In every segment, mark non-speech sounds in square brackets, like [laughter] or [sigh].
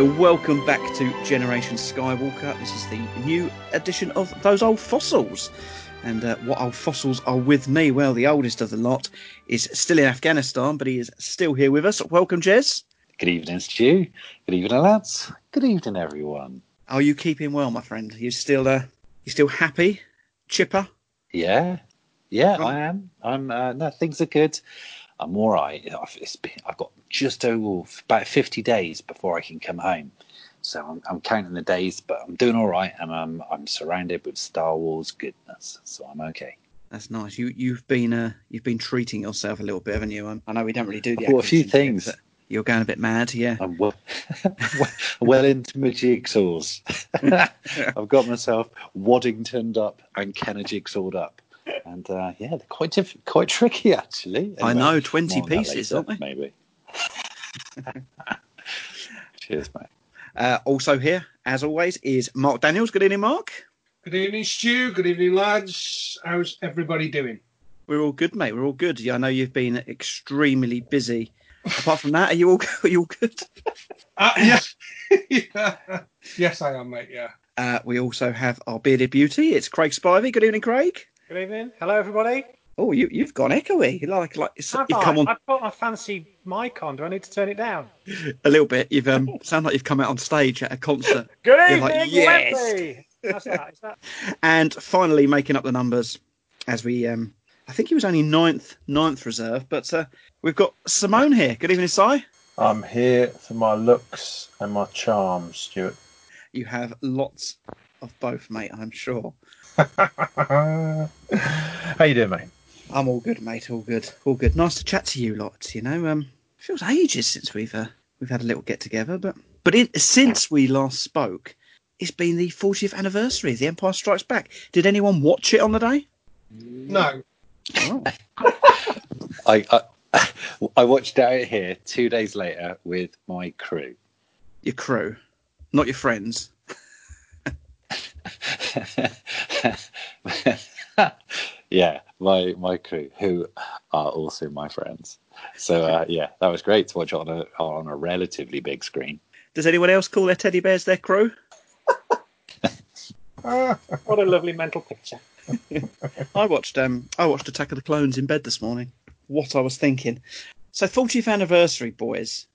Hello, welcome back to Generation Skywalker. This is the new edition of Those Old Fossils. And uh, what old fossils are with me? Well, the oldest of the lot is still in Afghanistan, but he is still here with us. Welcome, Jez. Good evening, Stu. Good evening, lads. Good evening, everyone. Are you keeping well, my friend? You still, uh, you still happy, chipper? Yeah, yeah, I am. I'm. Uh, no, things are good. I'm all right. I've, been, I've got just over about 50 days before I can come home. So I'm, I'm, counting the days, but I'm doing all right, and I'm I'm surrounded with Star Wars goodness, so I'm okay. That's nice. You you've been uh, you've been treating yourself a little bit, haven't you? I know we don't really do the. Well, a few things. you're going a bit mad, yeah. I'm well, [laughs] well into my jigsaws. [laughs] I've got myself Waddingtoned up and Kenner jigsawed up and uh, yeah, they're quite diff- quite tricky actually. Anyway, I know, twenty pieces, later, aren't they? Maybe. [laughs] Cheers, mate. Uh, also here, as always, is Mark Daniels. Good evening, Mark. Good evening, Stu. Good evening, lads. How's everybody doing? We're all good, mate. We're all good. Yeah, I know you've been extremely busy. Apart from that, are you all [laughs] are you all good? uh, yes, [laughs] yeah. yes, I am, mate. Yeah. Uh, we also have our bearded beauty. It's Craig Spivey. Good evening, Craig. Good evening. Hello, everybody. Oh, you, you've gone echoey. Like, like Have you've I? come on. I've got my fancy mic on. Do I need to turn it down? A little bit. You've um, [laughs] sound like you've come out on stage at a concert. [laughs] Good evening, like, yes. That's that. Is that? [laughs] And finally, making up the numbers as we um, I think he was only ninth, ninth reserve, but uh, we've got Simon here. Good evening, Si. I'm here for my looks and my charms, Stuart. You have lots of both, mate. I'm sure. How you doing, mate? I'm all good, mate. All good. All good. Nice to chat to you lot. You know, um, feels ages since we've uh, we've had a little get together, but but it, since we last spoke, it's been the 40th anniversary of The Empire Strikes Back. Did anyone watch it on the day? No. Oh. [laughs] I, I I watched it out here two days later with my crew. Your crew, not your friends. [laughs] [laughs] yeah, my my crew who are also my friends. So uh, yeah, that was great to watch on a on a relatively big screen. Does anyone else call their teddy bears their crew? [laughs] what a lovely mental picture. [laughs] I watched um I watched Attack of the Clones in bed this morning. What I was thinking. So 40th anniversary, boys.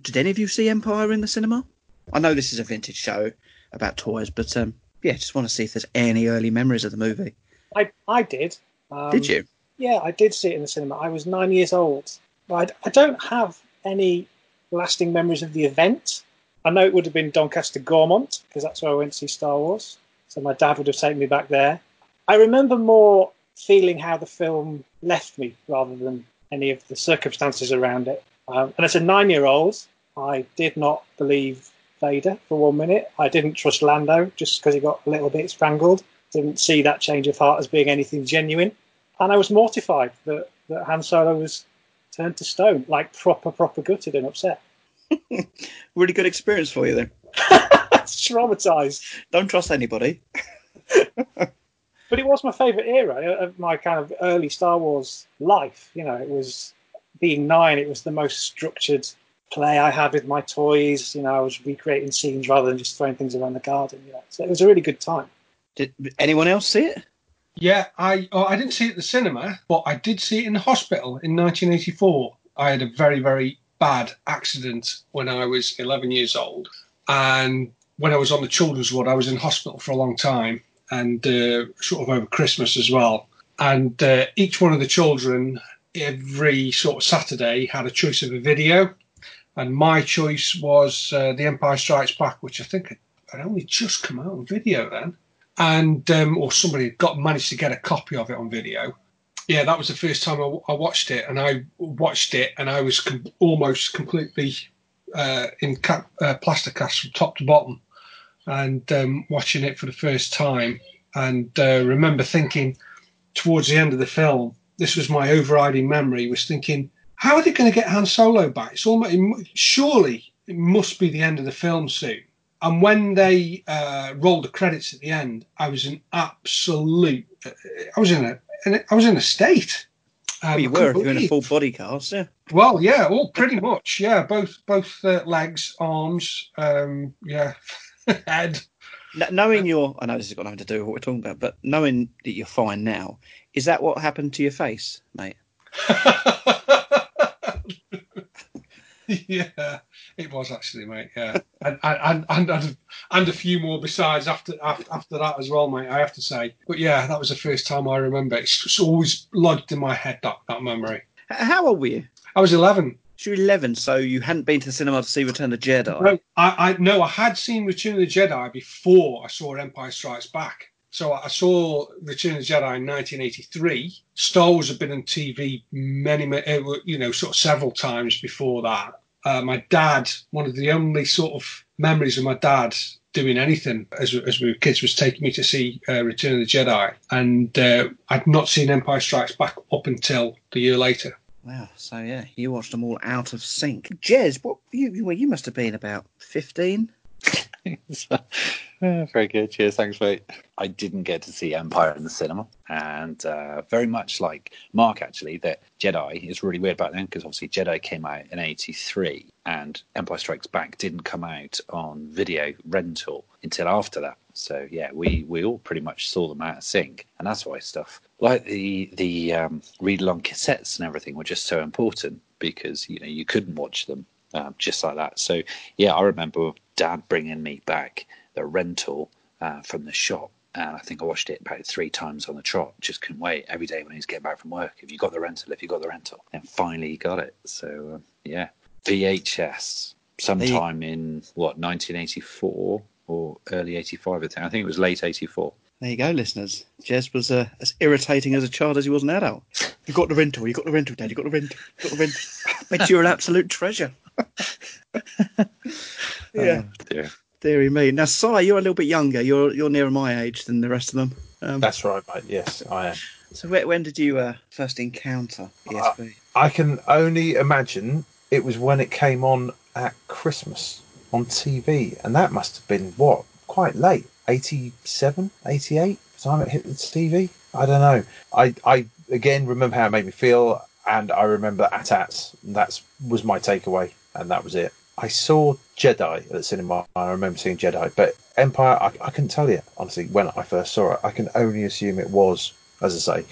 Did any of you see Empire in the cinema? I know this is a vintage show about toys, but um, yeah, just want to see if there's any early memories of the movie. I I did. Um, did you? Yeah, I did see it in the cinema. I was nine years old. I, I don't have any lasting memories of the event. I know it would have been Doncaster Gaumont because that's where I went to see Star Wars. So my dad would have taken me back there. I remember more feeling how the film left me rather than any of the circumstances around it. Um, and as a nine-year-old, I did not believe Vader for one minute. I didn't trust Lando just because he got a little bit strangled. Didn't see that change of heart as being anything genuine, and I was mortified that that Han Solo was turned to stone, like proper, proper gutted and upset. [laughs] Really good experience for you then. [laughs] Traumatized. Don't trust anybody. [laughs] But it was my favourite era of my kind of early Star Wars life. You know, it was being nine. It was the most structured play I had with my toys. You know, I was recreating scenes rather than just throwing things around the garden. You know, so it was a really good time. Did anyone else see it? Yeah, I oh, I didn't see it at the cinema, but I did see it in the hospital in 1984. I had a very very bad accident when I was 11 years old, and when I was on the children's ward, I was in hospital for a long time, and uh, sort of over Christmas as well. And uh, each one of the children, every sort of Saturday, had a choice of a video, and my choice was uh, The Empire Strikes Back, which I think had, had only just come out on video then and um, or somebody got managed to get a copy of it on video. Yeah, that was the first time I, I watched it, and I watched it, and I was com- almost completely uh, in ca- uh, plaster cast from top to bottom, and um, watching it for the first time, and uh, remember thinking towards the end of the film, this was my overriding memory, was thinking, how are they going to get Han Solo back? It's almost surely it must be the end of the film soon. And when they uh, rolled the credits at the end, I was in absolute. I was in a. I was in a state. Um, Well, you were if you're in a full body cast, yeah. Well, yeah, well, pretty much, yeah. Both both uh, legs, arms, um, yeah, [laughs] head. Kn- knowing your, I know this has got nothing to do with what we're talking about, but knowing that you're fine now, is that what happened to your face, mate? [laughs] [laughs] yeah, it was actually, mate. Yeah, and and and and, and a few more besides after, after after that as well, mate. I have to say, but yeah, that was the first time I remember. It's, it's always lodged in my head that that memory. How old were you? I was eleven. So you were 11, so you hadn't been to the cinema to see Return of the Jedi. No, I, I no, I had seen Return of the Jedi before I saw Empire Strikes Back. So I saw Return of the Jedi in 1983. Star Wars had been on TV many, uh, you know, sort of several times before that. Uh, my dad, one of the only sort of memories of my dad doing anything as, as we were kids was taking me to see uh, Return of the Jedi, and uh, I'd not seen Empire Strikes Back up until the year later. Wow, so yeah, you watched them all out of sync. Jez, what you you- you must have been about [laughs] 15. Yeah, very good. Cheers. Thanks, mate. I didn't get to see Empire in the cinema, and uh, very much like Mark, actually, that Jedi is really weird back then because obviously Jedi came out in '83, and Empire Strikes Back didn't come out on video rental until after that. So yeah, we we all pretty much saw them out of sync, and that's why stuff like the the um, read along cassettes and everything were just so important because you know you couldn't watch them um, just like that. So yeah, I remember Dad bringing me back the rental uh, from the shop, and I think I watched it about three times on the trot. Just couldn't wait every day when he was getting back from work. If you got the rental, if you got the rental, and finally he got it. So um, yeah, VHS sometime in what 1984 or early 85. I think. I think it was late 84. There you go, listeners. Jez was uh, as irritating as a child as he was an adult. You got the rental, you got the rental, Dad, you got the rental, you got the rental. [laughs] Bet you're an absolute treasure. [laughs] yeah, dear. dearie me. Now, Si, you're a little bit younger. You're you're nearer my age than the rest of them. Um, That's right, mate. Yes, I am. so when, when did you uh, first encounter ESB? I can only imagine it was when it came on at Christmas on TV, and that must have been what quite late, 87, 88, time it hit the TV. I don't know. I I again remember how it made me feel, and I remember AT-ATs. That was my takeaway, and that was it. I saw Jedi at the cinema. I remember seeing Jedi, but Empire, I, I couldn't tell you honestly when I first saw it. I can only assume it was, as I say,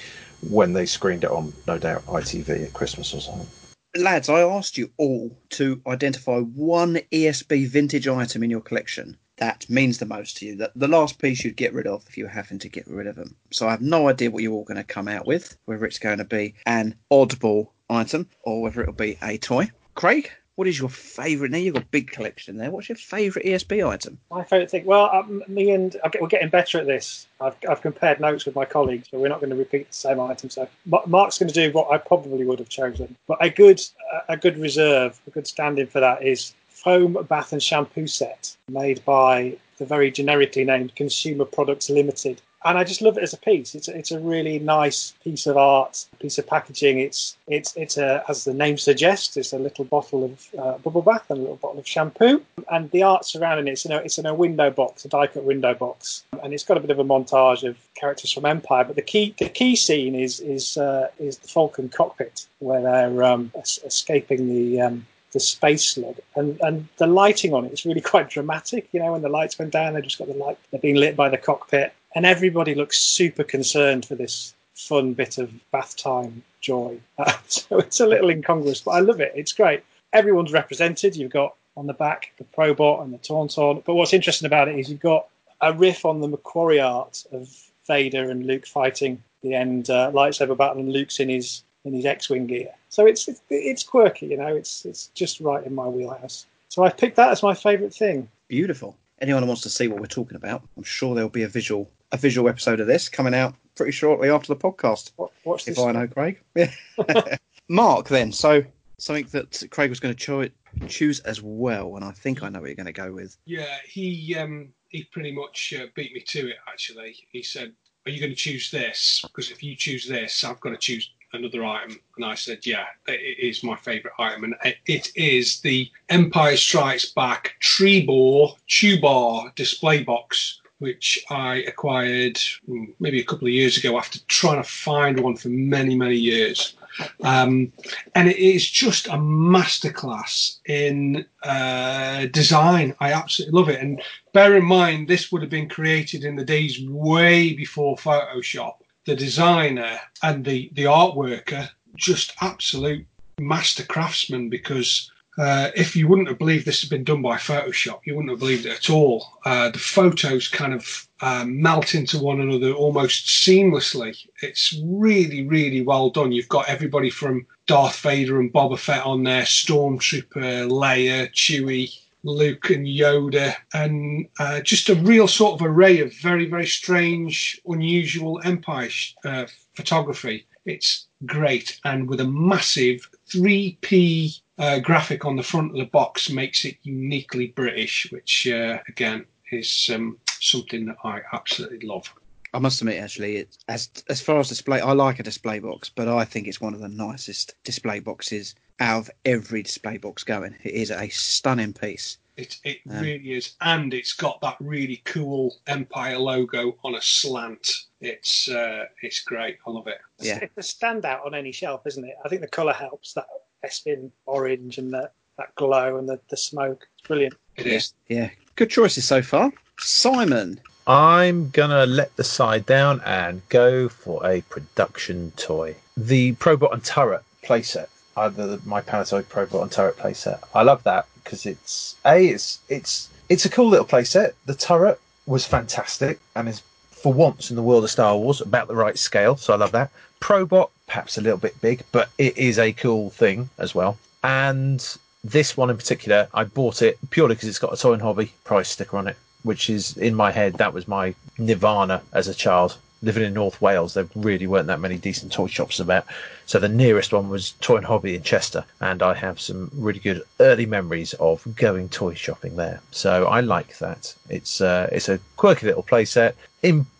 when they screened it on, no doubt, ITV at Christmas or something. Lads, I asked you all to identify one ESB vintage item in your collection that means the most to you. That the last piece you'd get rid of if you were having to get rid of them. So I have no idea what you're all going to come out with, whether it's going to be an oddball item or whether it'll be a toy. Craig, what is your favourite? Now you've got a big collection there. What's your favourite ESB item? My favourite thing. Well, um, me and we're getting better at this. I've, I've compared notes with my colleagues, but we're not going to repeat the same item. So Ma- Mark's going to do what I probably would have chosen. But a good a good reserve, a good stand-in for that is foam bath and shampoo set made by the very generically named Consumer Products Limited. And I just love it as a piece. It's a, it's a really nice piece of art, piece of packaging. It's it's it's a as the name suggests, it's a little bottle of uh, bubble bath and a little bottle of shampoo. And the art surrounding it, it's in a it's in a window box, a die cut window box, and it's got a bit of a montage of characters from Empire. But the key the key scene is is uh, is the Falcon cockpit where they're um, escaping the um, the space slug and and the lighting on it is really [laughs] quite dramatic you know when the lights went down they just got the light they're being lit by the cockpit and everybody looks super concerned for this fun bit of bath time joy [laughs] so it's a little incongruous but i love it it's great everyone's represented you've got on the back the probot and the tauntaun but what's interesting about it is you've got a riff on the McQuarrie art of vader and luke fighting the end uh, lightsaber battle and luke's in his in his X-wing gear. So it's, it's it's quirky, you know. It's it's just right in my wheelhouse. So I picked that as my favourite thing. Beautiful. Anyone who wants to see what we're talking about, I'm sure there'll be a visual a visual episode of this coming out pretty shortly after the podcast. Watch if this. I know Craig. Yeah. [laughs] Mark, then. So something that Craig was going to cho- choose as well, and I think I know what you're going to go with. Yeah, he um, he pretty much uh, beat me to it. Actually, he said, "Are you going to choose this? Because if you choose this, I've got to choose another item." And I said, "Yeah, it it is my favourite item, and it- it is the Empire Strikes Back Trebor Tubar display box." Which I acquired mm, maybe a couple of years ago after trying to find one for many, many years. Um, and it is just a masterclass in uh, design. I absolutely love it. And bear in mind, this would have been created in the days way before Photoshop. The designer and the the art worker, just absolute master craftsmen. Because uh, if you wouldn't have believed this had been done by Photoshop, you wouldn't have believed it at all. Uh, the photos kind of uh, melt into one another almost seamlessly. It's really, really well done. You've got everybody from Darth Vader and Boba Fett on there, Stormtrooper, Leia, Chewie, Luke, and Yoda, and uh, just a real sort of array of very, very strange, unusual Empire uh, photography. It's great, and with a massive 3P uh, graphic on the front of the box makes it uniquely British, which uh, again is um, something that I absolutely love. I must admit, actually, it, as as far as display, I like a display box, but I think it's one of the nicest display boxes out of every display box going. It is a stunning piece. It it Yeah. really is, and it's got that really cool Empire logo on a slant. It's uh, it's great. I love it. Yeah. It's a standout on any shelf, isn't it? I think the colour helps. That Bespin orange and the, that glow and the, the smoke. It's brilliant. It is. yeah. Yeah, good choices so far. Simon, I'm gonna let the side down and go for a production toy. The Probot and Turret playset, either my Panasonic Probot and Turret playset. I love that because it's a it's it's it's a cool little playset. The turret was fantastic and is for once in the world of Star Wars about the right scale, so I love that. Probot perhaps a little bit big, but it is a cool thing as well. And this one in particular, I bought it purely because it's got a toy and hobby price sticker on it, which is in my head that was my nirvana as a child. Living in North Wales, there really weren't that many decent toy shops about. So the nearest one was Toy and Hobby in Chester, and I have some really good early memories of going toy shopping there. So I like that. It's uh, it's a quirky little playset.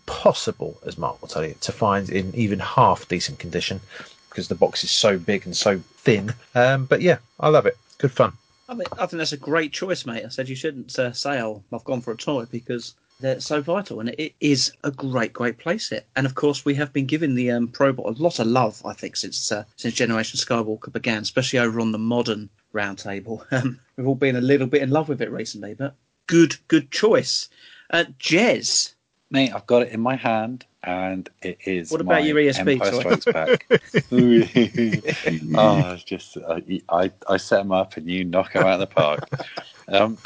Impossible, as Mark will tell you, to find in even half decent condition because the box is so big and so thin. Um, but yeah, I love it. Good fun. I mean, I think that's a great choice, mate. I said you shouldn't uh, say, "Oh, I've gone for a toy," because they're so vital, and it is a great, great playset. And of course, we have been giving the um, Probot a lot of love, I think, since uh, since Generation Skywalker began, especially over on the modern roundtable. [laughs] Um, we've all been a little bit in love with it recently, but good, good choice. Uh, Jez, Mate, I've got it in my hand, and it is. What about my your ESB Empire toy? Strikes Back. [laughs] [laughs] oh, it's just uh, I I set them up, and you knock them out of the park. [laughs] Um,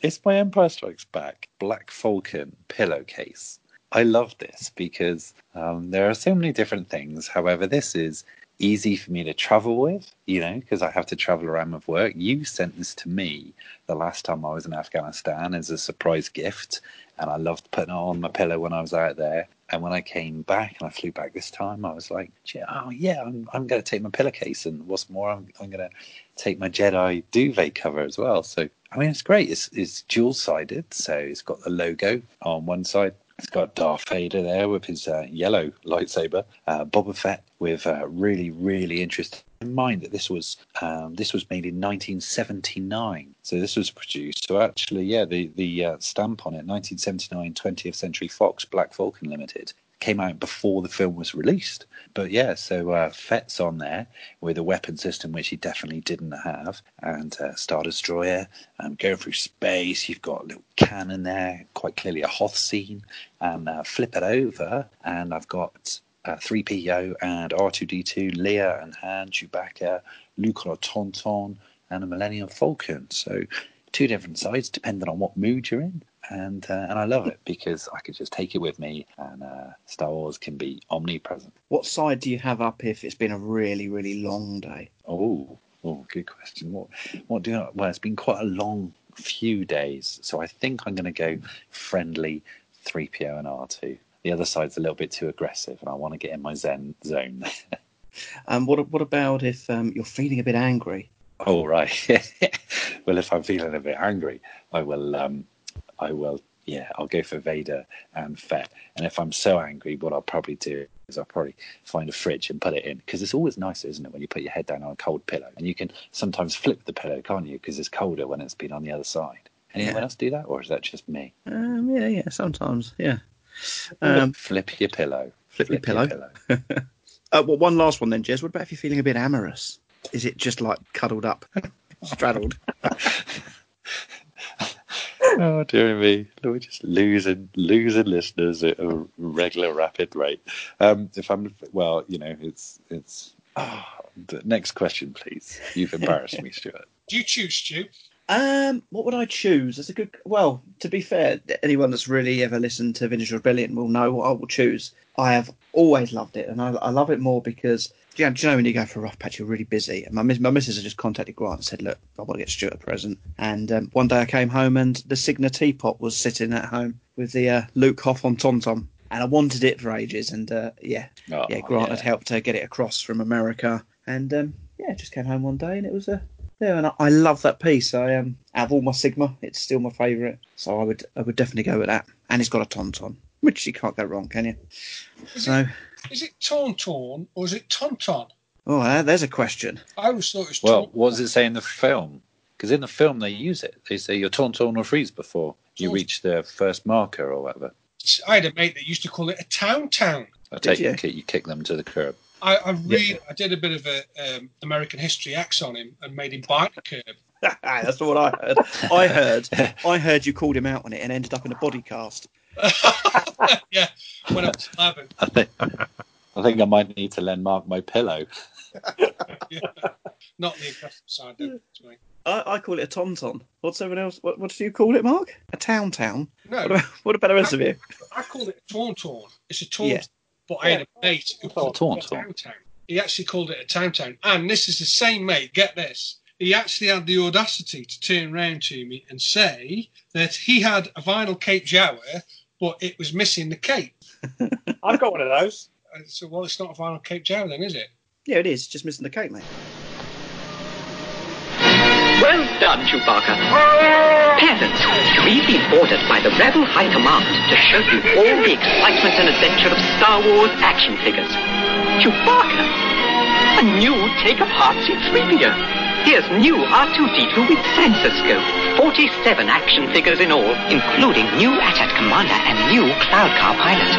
it's my Empire Strikes Back Black Falcon pillowcase. I love this because um, there are so many different things. However, this is easy for me to travel with, you know, because I have to travel around with work. You sent this to me the last time I was in Afghanistan as a surprise gift, and I loved putting it on my pillow when I was out there. And when I came back and I flew back this time, I was like, oh yeah, I'm, I'm going to take my pillowcase, and what's more, I'm, I'm going to take my Jedi duvet cover as well. So I mean, it's great. It's, it's dual sided, so it's got the logo on one side. It's got Darth Vader there with his uh, yellow lightsaber. Uh, Boba Fett with uh, really, really interesting. In mind that this was um, this was made in 1979, so this was produced. So actually, yeah, the the uh, stamp on it, 1979, 20th Century Fox, Black Falcon Limited, came out before the film was released. But yeah, so uh, Fett's on there with a weapon system which he definitely didn't have, and uh, Star Destroyer um, going through space. You've got a little cannon there, quite clearly a Hoth scene, and uh, flip it over, and I've got uh, 3PO and R2D2, Leia and Han, Chewbacca, Luke on a Tauntaun, and a Millennium Falcon. So two different sides depending on what mood you're in and uh, and I love it because I could just take it with me, and uh, Star Wars can be omnipresent. What side do you have up if it's been a really really long day? Oh, oh, good question. What what do I, well? It's been quite a long few days, so I think I'm going to go friendly, three PO and R two. The other side's a little bit too aggressive, and I want to get in my zen zone. [laughs] And um, what what about if um, you're feeling a bit angry? Oh right. [laughs] well, if I'm feeling a bit angry, I will um, I will, yeah, I'll go for Vader and Fett. And if I'm so angry, what I'll probably do is I'll probably find a fridge and put it in because it's always nicer, isn't it, when you put your head down on a cold pillow and you can sometimes flip the pillow, can't you? Because it's colder when it's been on the other side. Anyone yeah. else do that, or is that just me? Um, yeah, yeah, sometimes, yeah. Um, flip your pillow. Flip, flip your pillow. Your pillow. [laughs] uh, well, one last one then, Jez. What about if you're feeling a bit amorous? Is it just like cuddled up, [laughs] straddled? oh dear me, we're just losing losing listeners at a regular rapid rate. Um, if I'm well, you know, it's it's. Oh, next question, please. You've embarrassed me, Stuart. Do [laughs] you choose, Stu? Um, what would I choose? That's a good. Well, to be fair, anyone that's really ever listened to Vintage Rebellion will know what I will choose. I have always loved it, and I, I love it more because yeah, do you know when you go for a rough patch, you're really busy. And my my missus had just contacted Grant and said, look, I want to get Stuart a present. And um, one day I came home and the Sigma teapot was sitting at home with the uh, Luke Hoth on tauntaun. And I wanted it for ages. And uh, yeah, oh, yeah, Grant yeah. had helped her get it across from America. And um, yeah, just came home one day and it was a yeah, and I, I love that piece. I um, out of all my Sigma, it's still my favourite. So I would I would definitely go with that. And it's got a tauntaun, which you can't go wrong, can you? Is so. It, is it tauntaun or is it tauntaun? Oh, uh, there's a question. I always thought it was. Well, what does it say in the film? Because in the film they use it. They say you're tauntaun or freeze before you reach the first marker or whatever. I had a mate that used to call it a town town. I take you? you kick them to the curb. I, I really, yeah. I did a bit of a um, American history X on him and made him bite the curb. [laughs] That's what I heard. I heard. I heard you called him out on it and ended up in a body cast. [laughs] yeah, when I was eleven. I think, I think I might need to lend Mark my pillow. [laughs] yeah. Not the aggressive side, though. I, I, call it a tauntaun. What's everyone else? What, what do you call it, Mark? A town town? No. What about, what about the rest I, of you? I call it a tauntaun. It's a taunt. Yeah. But I had a mate who called it a town town. He actually called it a town town. And this is the same mate, get this. He actually had the audacity to turn round to me and say that he had a vinyl Cape Jawa, but it was missing the cape. [laughs] I've got one of those. Uh, so, well, it's not a vinyl Cape Jawa then, is it? Yeah, it is. Just missing the cape, mate. Well done, Chewbacca. Parents, we've been ordered by the Rebel High Command to show you all the excitement and adventure of Star Wars action figures. Chewbacca, a new take-apart C-3PO. Here's new R2-D2 with sensor scope. 47 action figures in all, including new AT-AT Commander and new Cloud Car pilot.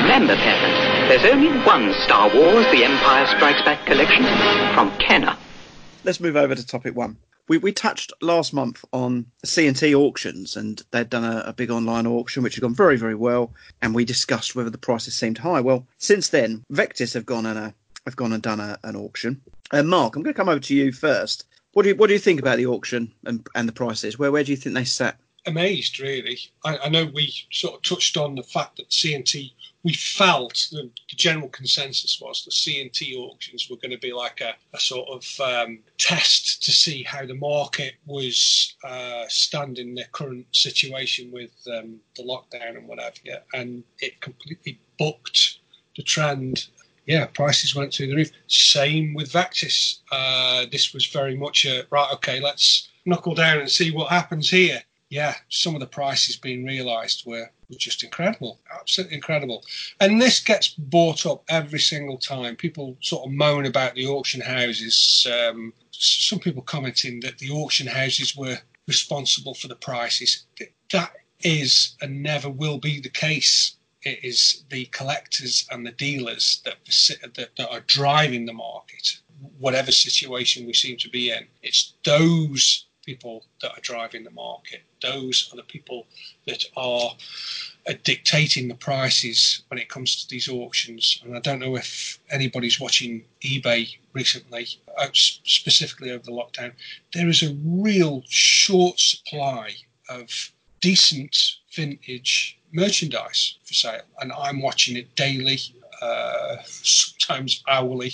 Remember, parents, there's only one Star Wars The Empire Strikes Back collection from Kenner. Let's move over to topic one. We, we touched last month on C&T auctions, and they'd done a, a, big online auction, which had gone very, very well. And we discussed whether the prices seemed high. Well, since then, Vectis have gone and a, have gone and done a, an auction. Uh, Mark, I'm going to come over to you first. What do you what do you think about the auction and, and the prices? Where where do you think they sat amazed, really. I, I know we sort of touched on the fact that C&T, we felt the, the general consensus was that C&T auctions were going to be like a, a sort of um, test to see how the market was uh, standing the current situation with um, the lockdown and whatever. And it completely bucked the trend yeah, prices went through the roof. Same with Vectis. Uh, this was very much a right. Okay, let's knuckle down and see what happens here. Yeah, some of the prices being realised were, were just incredible, absolutely incredible. And this gets bought up every single time. People sort of moan about the auction houses. Um, some people commenting that the auction houses were responsible for the prices. That is and never will be the case it is the collectors and the dealers that, that, that are driving the market, whatever situation we seem to be in. It's those people that are driving the market. Those are the people that are uh, dictating the prices when it comes to these auctions. And I don't know if anybody's watching eBay recently, uh, specifically over the lockdown. There is a real short supply of decent vintage merchandise for sale, and I'm watching it daily, uh, sometimes hourly,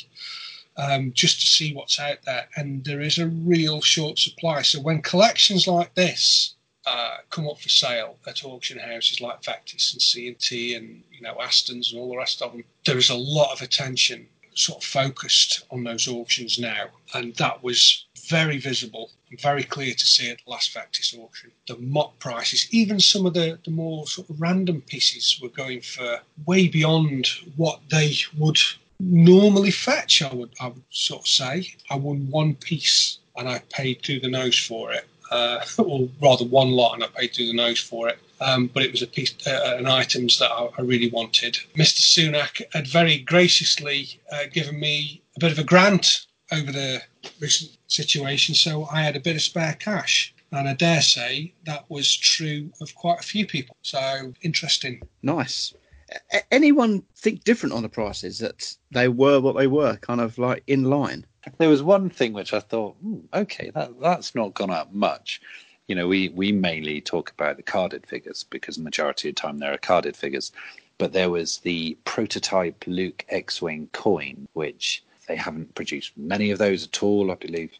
um, just to see what's out there. And there is a real short supply. So when collections like this uh, come up for sale at auction houses like Vectis and C&T and you know Aston's and all the rest of them, there is a lot of attention sort of focused on those auctions now, and that was very visible and very clear to see at the last Vectis auction. The mock prices, even some of the, the more sort of random pieces, were going for way beyond what they would normally fetch. I would I would sort of say I won one piece and I paid through the nose for it, uh, [laughs] or rather one lot and I paid through the nose for it. Um, but it was a piece, uh, an items that I, I, really wanted. Mr. Sunak had very graciously uh, given me a bit of a grant over the recent situation, so I had a bit of spare cash. And I dare say that was true of quite a few people. So interesting. Nice. Anyone think different on the prices that they were what they were, kind of like in line? There was one thing which I thought, hmm, okay, that that's not gone up much you know, we, we mainly talk about the carded figures because the majority of the time there are carded figures. But there was the prototype Luke X-wing coin, which they haven't produced many of those at all. I believe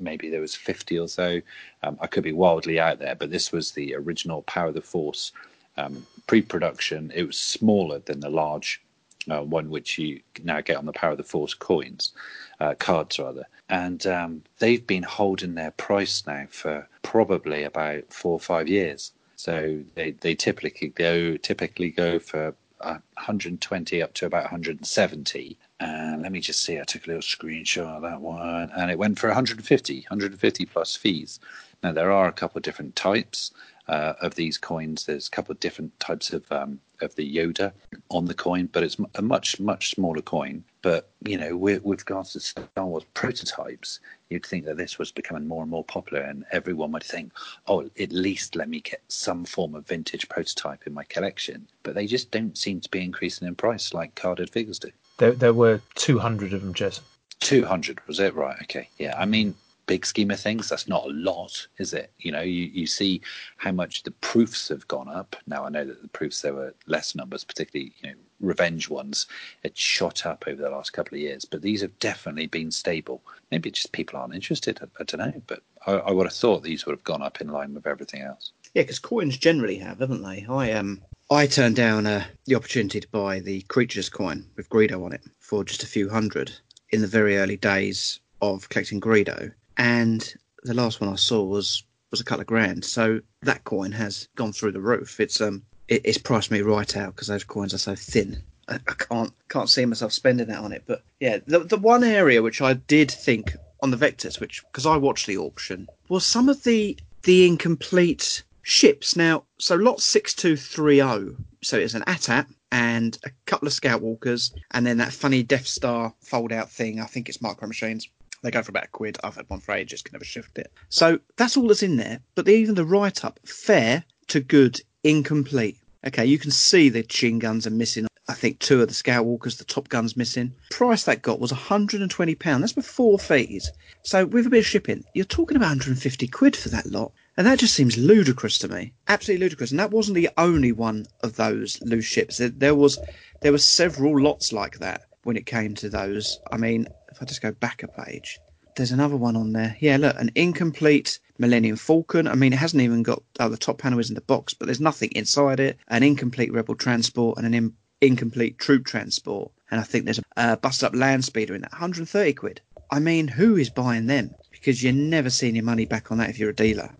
maybe there was 50 or so. Um, I could be wildly out there, but this was the original Power of the Force um, pre-production. It was smaller than the large uh, one which you now get on the Power of the Force coins, uh, cards rather. And um, they've been holding their price now for probably about four or five years. So they, they typically go typically go for 120 up to about 170. And let me just see, I took a little screenshot of that one, and it went for 150, 150 plus fees. Now there are a couple of different types uh, of these coins. There's a couple of different types of um, of the Yoda on the coin, but it's a much much smaller coin. But you know, with, with regards to Star Wars prototypes, you'd think that this was becoming more and more popular, and everyone would think, "Oh, at least let me get some form of vintage prototype in my collection." But they just don't seem to be increasing in price like carded figures do. There, there were 200 of them, Jez. 200 was it right okay yeah i mean big scheme of things, that's not a lot, is it? You know, you, you see how much the proofs have gone up. Now I know that the proofs there were less numbers, particularly you know revenge ones. It shot up over the last couple of years, but these have definitely been stable. Maybe just people aren't interested. I, I don't know, but I, I, would have thought these would have gone up in line with everything else. Yeah, because coins generally have, haven't they? I um I turned down uh, the opportunity to buy the creatures coin with Greedo on it for just a few hundred in the very early days of collecting Greedo and the last one I saw was was a couple of grand. So that coin has gone through the roof. It's um it, it's priced me right out because those coins are so thin. I, I, can't can't see myself spending that on it. But yeah, the the one area which I did think on the Vectis, which because I watched the auction, was some of the the incomplete ships. Now, so lot six two three zero. So it's an AT-AT and a couple of Scout Walkers, and then that funny Death Star fold out thing. I think it's Micro Machines. They go for about a quid. I've had one for ages, can never shift it. So that's all that's in there. But even the write up, fair to good, incomplete. Okay, you can see the chin guns are missing. I think two of the Scout Walkers, the Top Gun's missing. Price that got was 120 pound. That's before fees. So with a bit of shipping, you're talking about 150 quid for that lot. And that just seems ludicrous to me. Absolutely ludicrous. And that wasn't the only one of those loose ships. There was there were several lots like that when it came to those. I mean, if I just go back a page, there's another one on there. Yeah, look, an incomplete Millennium Falcon. I mean, it hasn't even got oh, the top panel is in the box, but there's nothing inside it. An incomplete Rebel transport and an in, incomplete troop transport. And I think there's a uh, busted up land speeder in that. 130 quid. I mean, who is buying them? Because you're never seeing your money back on that if you're a dealer.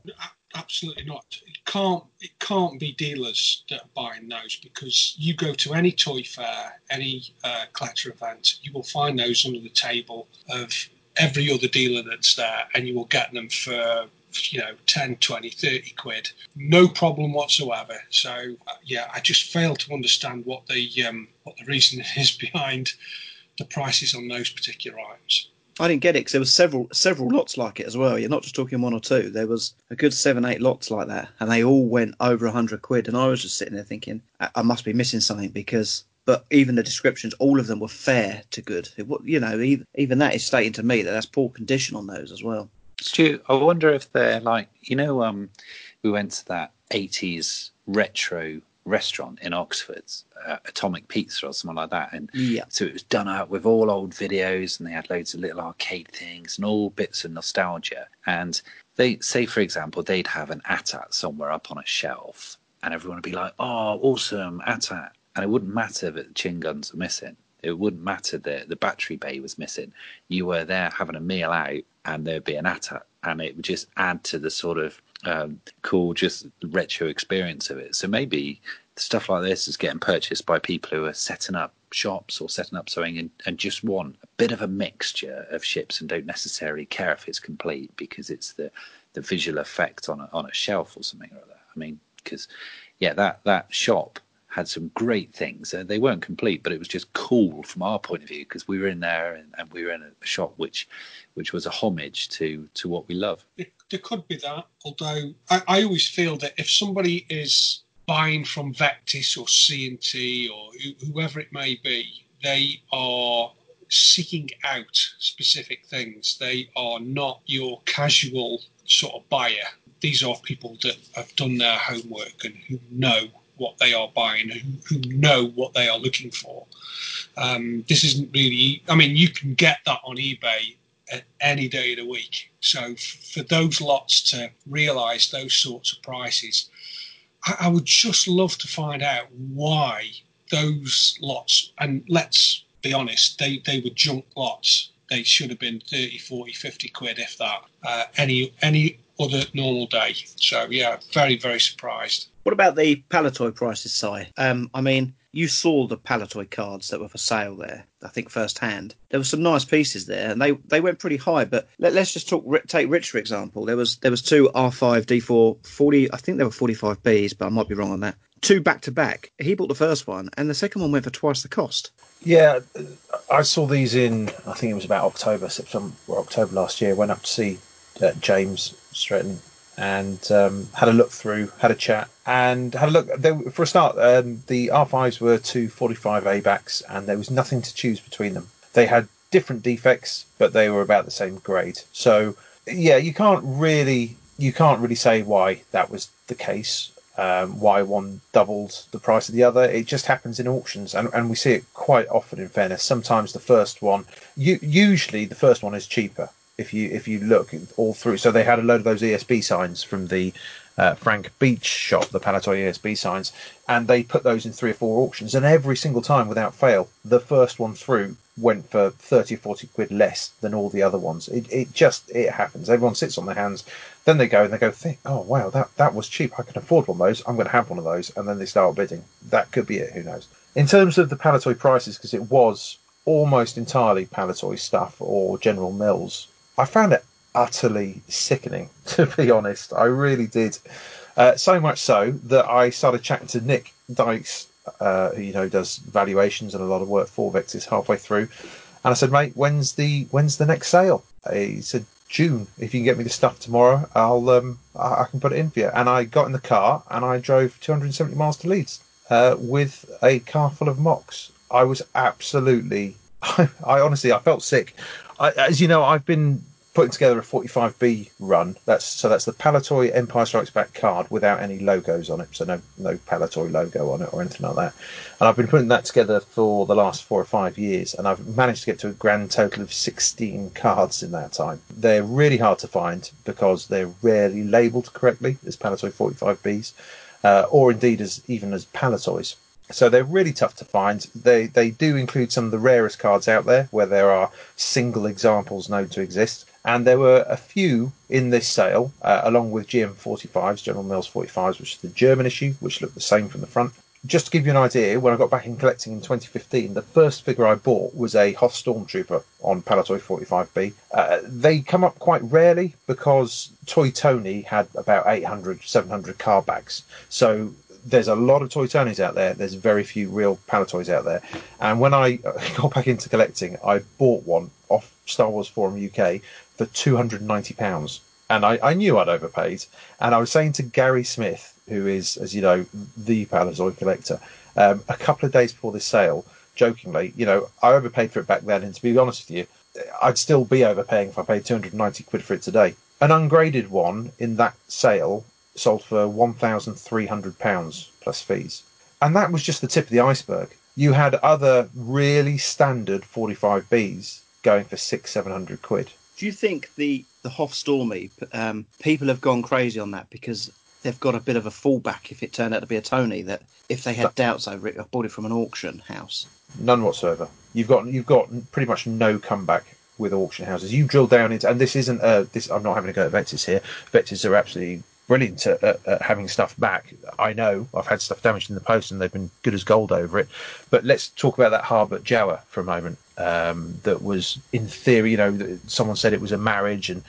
Absolutely not. Can't. It can't be dealers that are buying those because you go to any toy fair, any uh, event, you will find those under the table of every other dealer that's there, and you will get them for you know 10 20 30 quid no problem whatsoever so uh, yeah i just fail to understand what the um, what the reason [laughs] is behind the prices on those particular items I didn't get it because there was several several lots like it as well. You're not just talking one or two. There was a good seven, eight lots like that, and they all went over a hundred quid. And I was just sitting there thinking, I, I must be missing something because. But even the descriptions, all of them were fair to good. It, you know, even, even that is stating to me that that's poor condition on those as well. Stu, I wonder if they're like, you know, um, we went to that 80s retro restaurant in Oxford, uh, Atomic Pizza or something like that. And Yeah. so it was done out with all old videos and they had loads of little arcade things and all bits of nostalgia. And they say, for example, they'd have an ATAT somewhere up on a shelf and everyone would be like, oh, awesome, ATAT. And it wouldn't matter that the chin guns are missing. It wouldn't matter that the battery bay was missing. You were there having a meal out and there'd be an ATAT and it would just add to the sort of um, cool, just retro experience of it. So maybe stuff like this is getting purchased by people who are setting up shops or setting up something and, and just want a bit of a mixture of ships and don't necessarily care if it's complete because it's the, the visual effect on a, on a shelf or something or other. I mean, because yeah, that that shop had some great things. Uh, they weren't complete, but it was just cool from our point of view because we were in there and, and we were in a shop which which was a homage to to what we love. There, could be that, although I, I always feel that if somebody is buying from Vectis or C&T or who- whoever it may be, they are seeking out specific things. They are not your casual sort of buyer. These are people that have done their homework and who know what they are buying, who, who know what they are looking for. Um, this isn't really, I mean, you can get that on eBay any day of the week. So for those lots to realise those sorts of prices, I, I would just love to find out why those lots, and let's be honest, they, they were junk lots. They should have been 30, 40, 50 quid, if that, uh, any any other normal day. So, yeah, very, very surprised. What about the Palitoy prices, Si? Um, I mean, you saw the Palitoy cards that were for sale there. I think firsthand. There were some nice pieces there, and they, they went pretty high. But let, us just talk. Take Rich for example. There was there was two R5 D4 40. I think they were 45 Bs, but I might be wrong on that. Two back to back. He bought the first one, and the second one went for twice the cost. Yeah, I saw these in. I think it was about October, September, October last year. Went up to see uh, James Stretton and um, had a look through, had a chat, and had a look. They, for a start, um, the R5s were two 45 ABACs, and there was nothing to choose between them. They had different defects, but they were about the same grade. So, yeah, you can't really you can't really say why that was the case. Um, why one doubled the price of the other? It just happens in auctions, and, and we see it quite often. In fairness, sometimes the first one, you, usually the first one is cheaper if you if you look all through. So they had a load of those ESB signs from the uh, Frank Beach shop, the Palitoy ESB signs, and they put those in three or four auctions, and every single time, without fail, the first one through went for 30 or 40 quid less than all the other ones. It, it just it happens. Everyone sits on their hands, then they go and they go think, oh wow, that that was cheap. I can afford one of those. I'm going to have one of those, and then they start bidding. That could be it. Who knows? In terms of the Palitoy prices, because it was almost entirely Palitoy stuff or General Mills, I found it utterly sickening, [laughs] to be honest. I really did. Uh, so much so that I started chatting to Nick Dykes, uh, who you know does valuations and a lot of work for Vectis halfway through, and I said, mate, when's the when's the next sale? He said June. If you can get me the stuff tomorrow, I'll um I, I can put it in for you. And I got in the car and I drove 270 miles to Leeds uh, with a car full of mocks. I was absolutely, [laughs] I, honestly, I felt sick. I, as you know, I've been putting together a 45B run. That's so that's the Palitoy Empire Strikes Back card without any logos on it, so no no Palitoy logo on it or anything like that. And I've been putting that together for the last four or five years, and I've managed to get to a grand total of 16 cards in that time. They're really hard to find because they're rarely labelled correctly as Palitoy 45Bs, uh, or indeed as even as Palitoys. So they're really tough to find. They they do include some of the rarest cards out there, where there are single examples known to exist. And there were a few in this sale, uh, along with GM 45s, General Mills 45s, which is the German issue, which looked the same from the front. Just to give you an idea, when I got back in collecting in 2015, the first figure I bought was a Hoth Stormtrooper on Palitoy 45B. Uh, they come up quite rarely because Toy Tony had about 800, 700 car backs. So there's a lot of Toy Tonys out there. There's very few real Palitoys out there. And when I [laughs] got back into collecting, I bought one off Star Wars Forum UK for two hundred and ninety pounds, and I, I knew I'd overpaid. And I was saying to Gary Smith, who is, as you know, the Palitoy collector, um, a couple of days before this sale, jokingly, you know, I overpaid for it back then, and to be honest with you, I'd still be overpaying if I paid two hundred and ninety quid for it today. An ungraded one in that sale sold for one thousand three hundred pounds plus fees, and that was just the tip of the iceberg. You had other really standard 45Bs going for six, seven hundred quid. Do you think the the Hoth Stormy um, people have gone crazy on that because they've got a bit of a fallback if it turned out to be a Tony that if they had doubts over it, I bought it from an auction house. None whatsoever. You've got you've got pretty much no comeback with auction houses. You drill down into, and this isn't a this. I'm not having to go at Vectis here. Vectis are absolutely brilliant at, at, at, having stuff back. I know I've had stuff damaged in the post and they've been good as gold over it. But let's talk about that Harbert Jawa for a moment um, that was in theory, you know, someone said it was a marriage and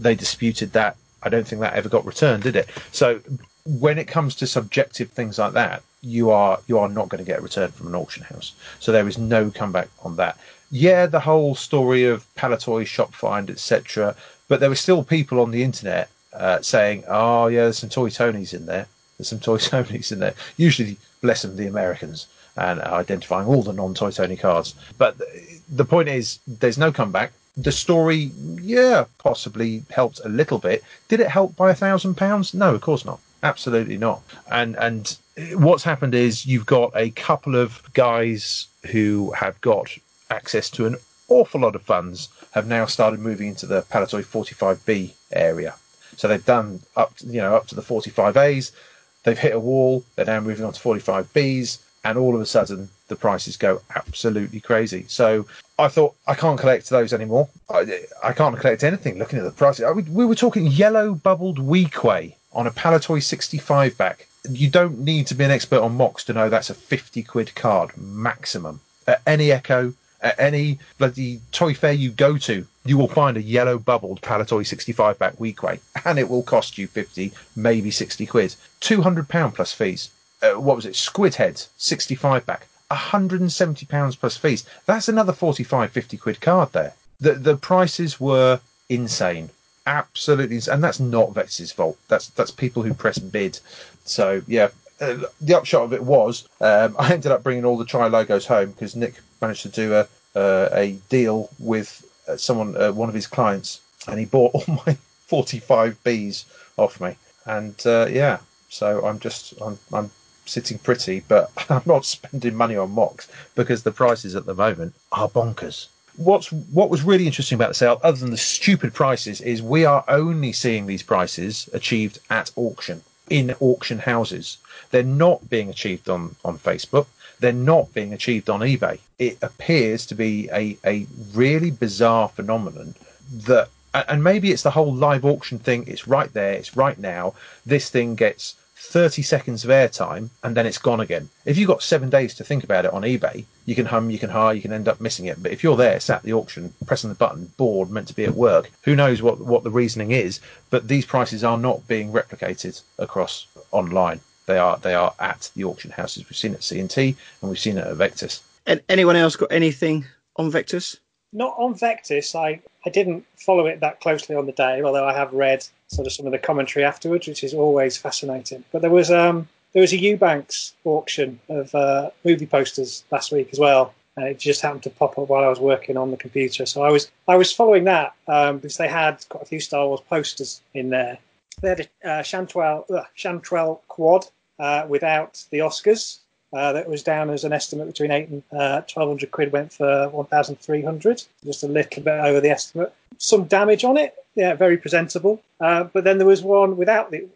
they disputed that. I don't think that ever got returned, did it? So when it comes to subjective things like that, you are you are not going to get a return from an auction house. So there is no comeback on that. Yeah, the whole story of Palitoy shop find, etc. But there were still people on the internet uh, saying, "Oh yeah, there's some toy Tonys in there. There's some toy [laughs] Tonys in there." Usually, bless them, the Americans and identifying all the non-Toy Tony cards. But the point is, there's no comeback. The story, yeah, possibly helped a little bit. Did it help by a thousand pounds? No, of course not. Absolutely not. And and what's happened is you've got a couple of guys who have got access to an awful lot of funds have now started moving into the Palitoy 45B area. So they've done up, to, you know, up to the 45As. They've hit a wall. They're now moving on to 45Bs and all of a sudden the prices go absolutely crazy. So I thought I can't collect those anymore. I, I can't collect anything looking at the prices. I, we were talking yellow bubbled Weequay on a Palitoy 65 back. You don't need to be an expert on mocks to know that's a 50 quid card maximum. At any Echo, at any bloody toy fair you go to, you will find a yellow bubbled Palitoy 65 back Weequay, and it will cost you 50, maybe 60 quid. £200 plus fees uh, what was it? Squid Heads, 65 back, 170 pounds plus fees. That's another 45, 50 quid card there. The the prices were insane, absolutely, and that's not Vectis's fault. That's that's people who press bid. So yeah, uh, the upshot of it was um, I ended up bringing all the tri logos home because Nick managed to do a uh, a deal with uh, someone, uh, one of his clients, and he bought all [laughs] my 45 Bs off me. And uh, yeah, so I'm just I'm, I'm sitting pretty, but [laughs] I'm not spending money on mocks because the prices at the moment are bonkers. What's what was really interesting about the sale, other than the stupid prices, is we are only seeing these prices achieved at auction in auction houses. They're not being achieved on, on Facebook. They're not being achieved on eBay. It appears to be a, a really bizarre phenomenon that and maybe it's the whole live auction thing. It's right there. It's right now. This thing gets 30 seconds of airtime and then it's gone again. If you've got seven days to think about it on eBay, you can hum, you can hire, you can end up missing it. But if you're there, sat at the auction, pressing the button, bored, meant to be at work, who knows what, what the reasoning is? But these prices are not being replicated across online. They are they are at the auction houses. We've seen it at C&T and we've seen it at Vectis. And anyone else got anything on Vectis? Not on Vectis. I, I didn't follow it that closely on the day, although I have read sort of some of the commentary afterwards, which is always fascinating. But there was um, there was a Ewbank's auction of uh, movie posters last week as well. And it just happened to pop up while I was working on the computer. So I was I was following that um, because they had quite a few Star Wars posters in there. They had a uh, Chantrell, uh, Chantrell quad uh, without the Oscars. Uh, that was down as an estimate between eight and uh, twelve hundred quid. Went for one thousand three hundred, just a little bit over the estimate. Some damage on it, yeah, very presentable. Uh, but then there was one without the,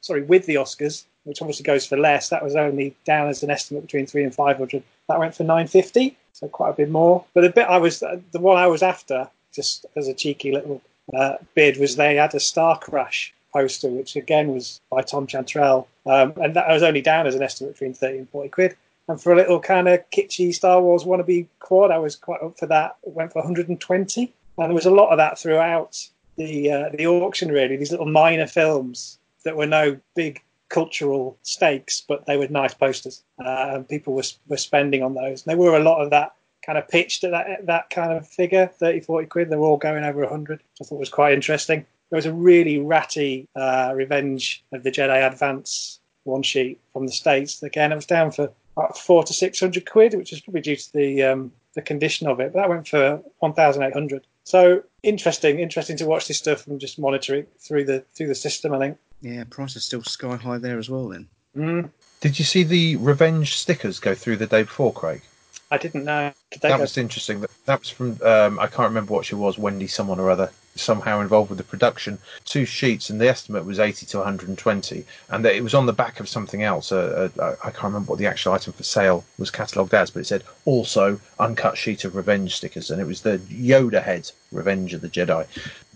sorry, with the Oscars, which obviously goes for less. That was only down as an estimate between three and five hundred. That went for nine fifty, so quite a bit more. But the bit I was, the one I was after, just as a cheeky little uh, bid, was they had a Star Crash poster, which again was by Tom Chantrell, um, and that was only down as an estimate between 30 and 40 quid. And for a little kind of kitschy Star Wars wannabe quad, I was quite up for that. Went for 120, and there was a lot of that throughout the uh, the auction. Really, these little minor films that were no big cultural stakes, but they were nice posters. Uh, and people were were spending on those. And there were a lot of that kind of pitched at that that kind of figure, 30, 40 quid. They were all going over 100. I thought was quite interesting there was a really ratty uh, Revenge of the Jedi Advance one sheet from the States. Again, it was down for about four to six hundred quid, which is probably due to the um, the condition of it. But that went for one thousand eight hundred. So interesting, interesting to watch this stuff and just monitor it through the through the system. I think. Yeah, price is still sky high there as well. Then. Mm, Did you see the revenge stickers go through the day before, Craig? I didn't know. Did That go- was interesting. That that was from um, I can't remember what she was, Wendy someone or other, somehow involved with the production. Two sheets, and the estimate was 80 to 120, and that it was on the back of something else. Uh, uh, I can't remember what the actual item for sale was catalogued as, but it said also uncut sheet of revenge stickers, and it was the Yoda head, Revenge of the Jedi.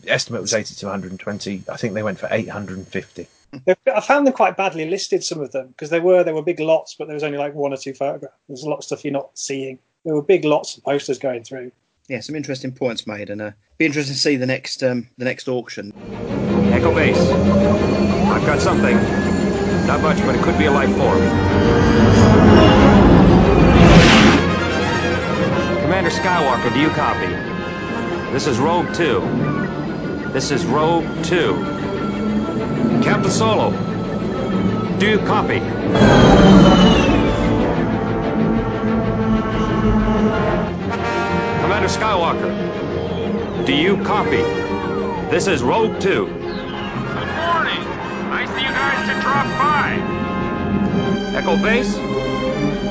The estimate was 80 to 120. I think they went for 850. I found them quite badly listed. Some of them because they were they were big lots, but there was only like one or two photographs. There's a lot of stuff you're not seeing. There were big lots of posters going through. Yeah, some interesting points made, and uh, be interesting to see the next um, the next auction. Echo base. I've got something. Not much, but it could be a life form. Commander Skywalker, do you copy? This is Rogue 2. This is Rogue 2. Captain Solo, do you copy? Commander Skywalker, do you copy? This is Rogue 2. Good morning. Nice of you guys to drop by. Echo Base,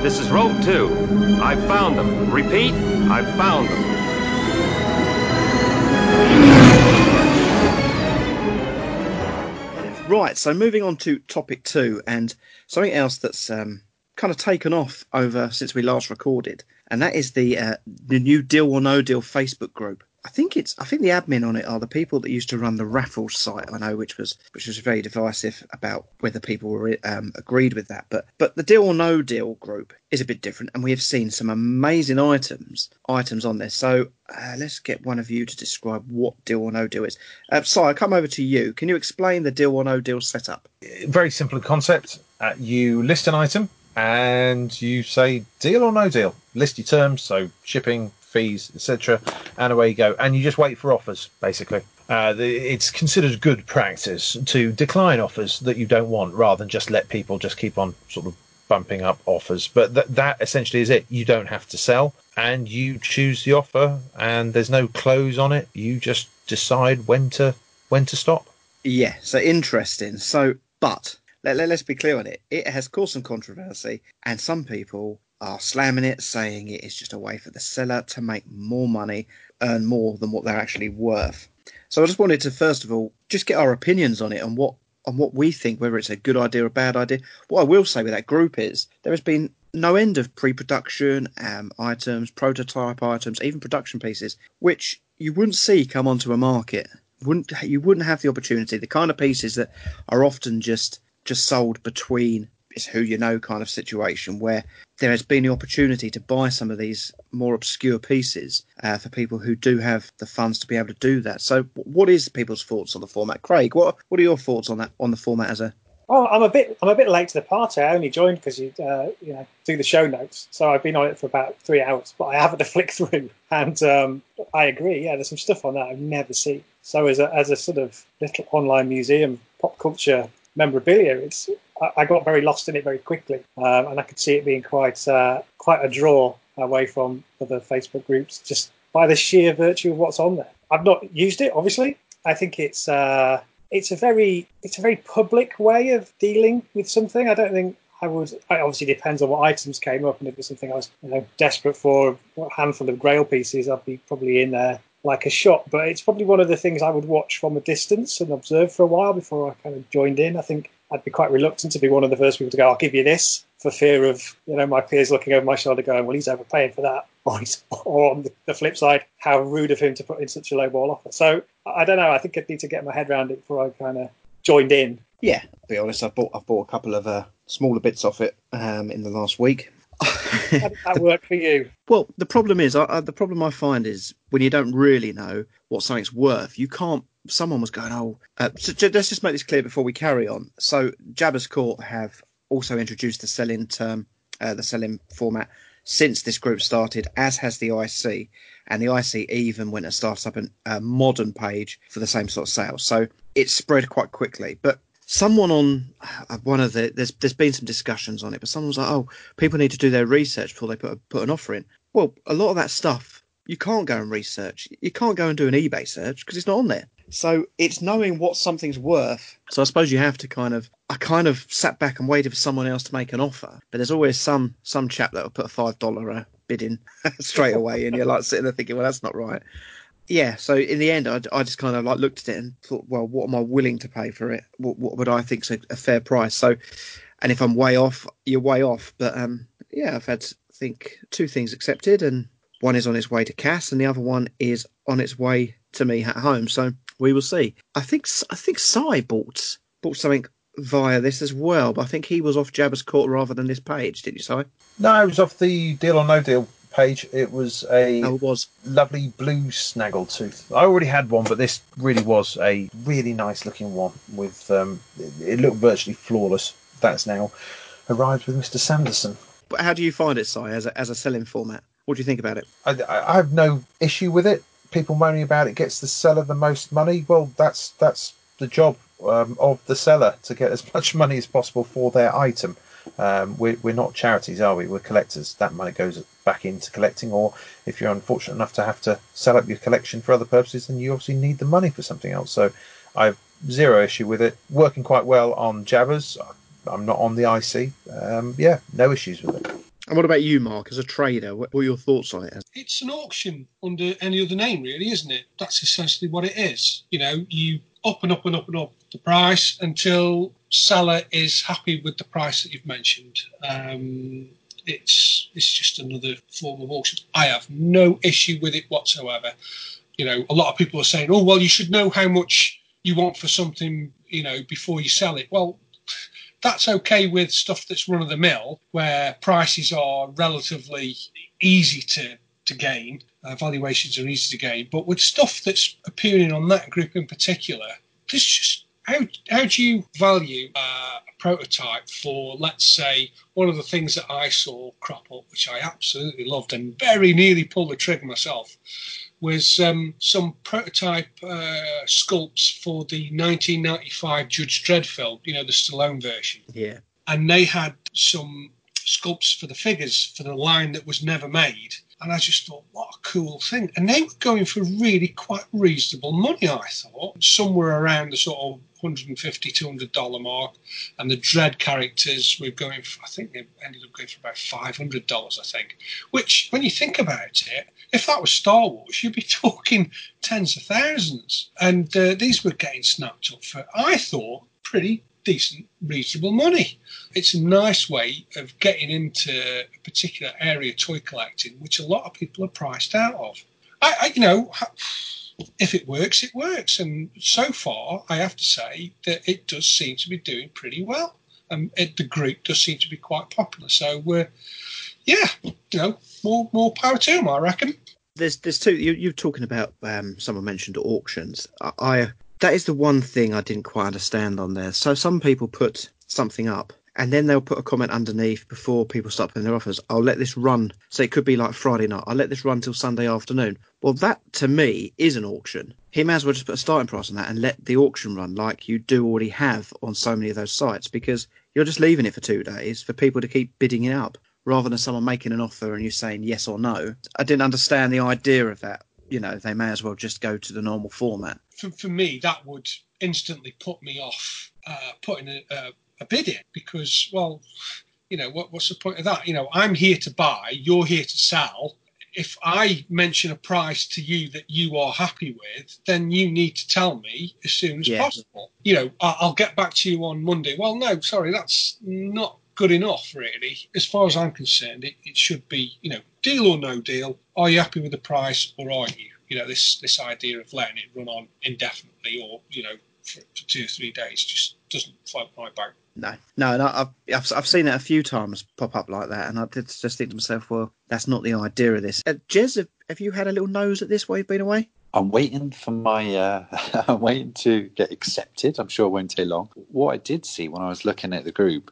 this is Rogue 2. I've found them. Repeat, I've found them. Right, so moving on to topic two, and something else that's um, kind of taken off over since we last recorded, and that is the uh, the new Deal or No Deal Facebook group. I think it's I think the admin on it are the people that used to run the raffles site. I know, which was which was very divisive about whether people were um, agreed with that. But but the Deal or No Deal group is a bit different, and we have seen some amazing items items on there. So uh, let's get one of you to describe what Deal or No Deal is. Uh, Si, I come over to you. Can you explain the Deal or No Deal setup? Very simple concept. Uh, you list an item and you say deal or no deal. List your terms, so shipping, fees, etc., and away you go. And you just wait for offers, basically. Uh, the, it's considered good practice to decline offers that you don't want, rather than just let people just keep on sort of bumping up offers. But th- that essentially is it. You don't have to sell, and you choose the offer, and there's no close on it. You just decide when to when to stop. Yeah, so interesting. So, but let, let, us be clear on it. It has caused some controversy, and some people are slamming it, saying it is just a way for the seller to make more money, earn more than what they're actually worth. So, I just wanted to first of all just get our opinions on it and what on what we think, whether it's a good idea or a bad idea. What I will say with that group is there has been no end of pre-production um, items, prototype items, even production pieces, which you wouldn't see come onto a market. Wouldn't you wouldn't have the opportunity? The kind of pieces that are often just just sold between it's who you know kind of situation where there has been the opportunity to buy some of these more obscure pieces uh, for people who do have the funds to be able to do that. So, what is people's thoughts on the format, Craig? What what are your thoughts on that on the format as a Oh, I'm a bit I'm a bit late to the party. I only joined because you uh, you know do the show notes, so I've been on it for about three hours, but I haven't [laughs] to flick through. And um, I agree, yeah, there's some stuff on that I've never seen. So as a as a sort of little online museum, pop culture memorabilia. It's I, got very lost in it very quickly, um, and I could see it being quite uh, quite a draw away from other Facebook groups just by the sheer virtue of what's on there. I've not used it, obviously. I think it's uh, it's a very it's a very public way of dealing with something. I don't think I would. It obviously depends on what items came up, and if it's something I was you know, desperate for, a handful of Grail pieces, I'd be probably in there like a shot. But it's probably one of the things I would watch from a distance and observe for a while before I kind of joined in. I think I'd be quite reluctant to be one of the first people to go, I'll give you this for fear of, you know, my peers looking over my shoulder going, well, he's overpaying for that. [laughs] Or, or on the flip side, how rude of him to put in such a low ball offer. So I don't know. I think I'd need to get my head around it before I kind of joined in. Yeah, to be honest, I've bought I've bought a couple of uh, smaller bits off it um, in the last week. How that work for you? Well, the problem is, I, I, the problem I find is when you don't really know what something's worth, you can't. Someone was going, oh, uh, so let's just make this clear before we carry on. So, Jabba's Court have also introduced the selling term, uh, the selling format since this group started, as has the IC. And the IC even went and started up an, a modern page for the same sort of sales. So it's spread quite quickly. But someone on uh, one of the there's there's been some discussions on it, but someone's like, oh, people need to do their research before they put a, put an offer in. Well, a lot of that stuff you can't go and research. You can't go and do an eBay search because it's not on there. So it's knowing what something's worth. So I suppose you have to kind of. I kind of sat back and waited for someone else to make an offer, but there's always some some chap that will put a five dollar uh, bid in [laughs] straight away, and you're like sitting there thinking, well, that's not right. Yeah, so in the end, I, I just kind of like looked at it and thought, well, what am I willing to pay for it? What, what would I think's a, a fair price? So, and if I'm way off, you're way off. But um, yeah, I've had I think two things accepted, and one is on its way to Cass, and the other one is on its way to me at home. So we will see. I think I think Sai bought bought something via this as well, but I think he was off Jabba's Court rather than this page. didn't you, Sai? No, it was off the Deal or No Deal page. It was a Oh, it was. lovely blue snaggletooth. I already had one, but this really was a really nice looking one. With um, it, it looked virtually flawless. That's now arrived with Mr. Sanderson. But how do you find it, Sai, as a, as a selling format? What do you think about it? I, I have no issue with it. People moaning about it gets the seller the most money. Well, that's that's the job um, of the seller to get as [laughs] much money as possible for their item. Um, we're, we're not charities, are we? We're collectors. That money goes back into collecting, or if you're unfortunate enough to have to sell up your collection for other purposes, then you obviously need the money for something else. So I've zero issue with it. Working quite well on Jabbas. I'm not on the IC. Um, yeah, no issues with it. And what about you, Mark, as a trader? What what are your thoughts on it? It's an auction under any other name, really, isn't it? That's essentially what it is. You know, you up and up and up and up the price until seller is happy with the price that you've mentioned. Um, it's it's just another form of auction. I have no issue with it whatsoever. You know, a lot of people are saying, "Oh, well, you should know how much you want for something, you know, before you sell it." Well, that's okay with stuff that's run of the mill, where prices are relatively easy to to gain, uh, valuations are easy to gain. But with stuff that's appearing on that group in particular, there's just how how do you value uh, a prototype for, let's say, one of the things that I saw crop up, which I absolutely loved and very nearly pulled the trigger myself, was um, some prototype uh, sculpts for the 1995 Judge Dredd film, you know, the Stallone version Yeah. and they had some sculpts for the figures for the line that was never made. And I just thought, what a cool thing. And they were going for really quite reasonable money, I thought, somewhere around the sort of 150 $200 mark. And the Dredd characters were going for, I think they ended up going for about $500, I think. Which, when you think about it, if that was Star Wars, you'd be [laughs] talking tens of thousands. And uh, these were getting snapped up for, I thought, pretty decent, reasonable money. It's a nice way of getting into a particular area of toy collecting, which a lot of people are priced out of. I, I you know, if it works, it works, and so far, I have to say that it does seem to be doing pretty well. Um, the group does seem to be quite popular. So we're, yeah, you know, more more power to them, I reckon. There's there's two. You, you're talking about. Um, someone mentioned auctions. I, I that is the one thing I didn't quite understand on there. So some people put something up and then they'll put a comment underneath before people start putting their offers. I'll let this run. So it could be like Friday night. I'll let this run till Sunday afternoon. Well, that to me is an auction. He may as well just put a starting price on that and let the auction run like you do already have on so many of those sites because you're just leaving it for two days for people to keep bidding it up rather than someone making an offer and you saying yes or no. I didn't understand the idea of that. You know, they may as well just go to the normal format. For, for me, that would instantly put me off uh, putting a, a, a bid in because, well, you know, what, what's the point of that? You know, I'm here to buy, you're here to sell. If I mention a price to you that you are happy with, then you need to tell me as soon as Yeah. possible. You know, I- I'll get back to you on Monday. Well, no, sorry, that's not good enough, really. As far as I'm concerned, it, it should be, you know, deal or no deal. Are you happy with the price or aren't you? You know, this this idea of letting it run on indefinitely or you know for, for two or three days just doesn't float my boat. No, no, no I've, I've I've seen it a few times pop up like that, and I did just think to myself, well, that's not the idea of this. Uh, Jez, have, have you had a little nose at this while you've been away? I'm waiting for my. Uh, [laughs] I'm waiting to get accepted. I'm sure it won't take long. What I did see when I was looking at the group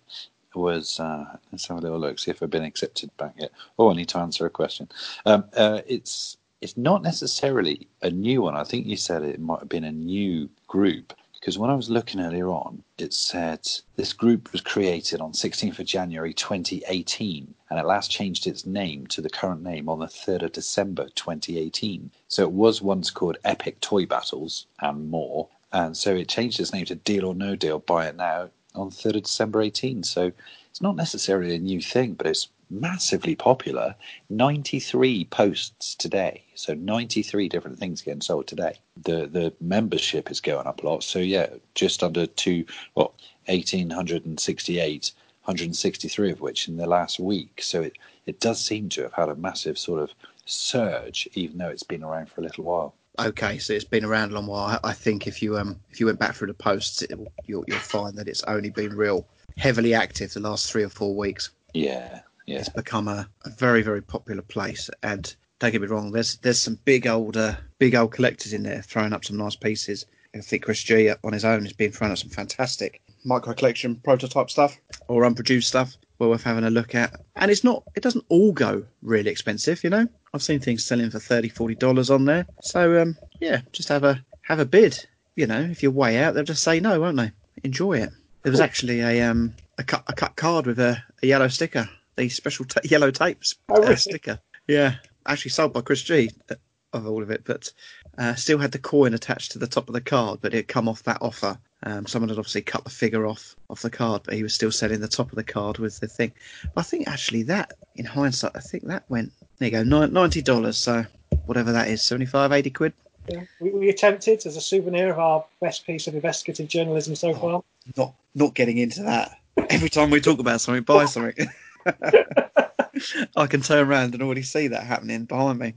was uh, let's have a little look, see if I've been accepted back yet. Oh, I need to answer a question. Um, uh, it's it's not necessarily a new one. I think you said it might have been a new group because when I was looking earlier on, it said this group was created on 16th of January 2018 and it last changed its name to the current name on the 3rd of December 2018. So it was once called Epic Toy Battles and more. And so it changed its name to Deal or No Deal, Buy It Now on 3rd of December 18. So it's not necessarily a new thing, but it's massively popular. 93 posts today. So 93 different things getting sold today. The the membership is going up a lot. So yeah, just under two, well, 1868, 163 of which in the last week. So it, it does seem to have had a massive sort of surge, even though it's been around for a little while. Okay, so it's been around a long while. I think if you um if you went back through the posts, it, you'll you'll find that it's only been real heavily active the last three or four weeks. Yeah, yeah. It's become a, a very very popular place, and don't get me wrong, there's there's some big old uh, big old collectors in there throwing up some nice pieces. I think Chris G on his own has been throwing up some fantastic micro collection prototype stuff or unproduced stuff. Well worth having a look at. And it's not it doesn't all go really expensive, you know. I've seen things selling for 30 40 dollars on there. So um yeah, just have a have a bid. You know, if you're way out, they'll just say no, won't they? Enjoy it. There was actually a um a cut a cut card with a, a yellow sticker, the special ta yellow tapes Oh, really? uh, sticker. Yeah, actually sold by Chris G uh, of all of it, but uh, still had the coin attached to the top of the card, but it had come off that offer. Um, someone had obviously cut the figure off off the card, but he was still selling the top of the card with the thing. But I think actually that, in hindsight, I think that went there you go, ninety dollars. So whatever that is, 75, 80 quid. Yeah. We, we attempted as a souvenir of our best piece of investigative journalism so far. Not not getting into that. Every time we talk about something, buy [laughs] something. [laughs] I can turn around and already see that happening behind me.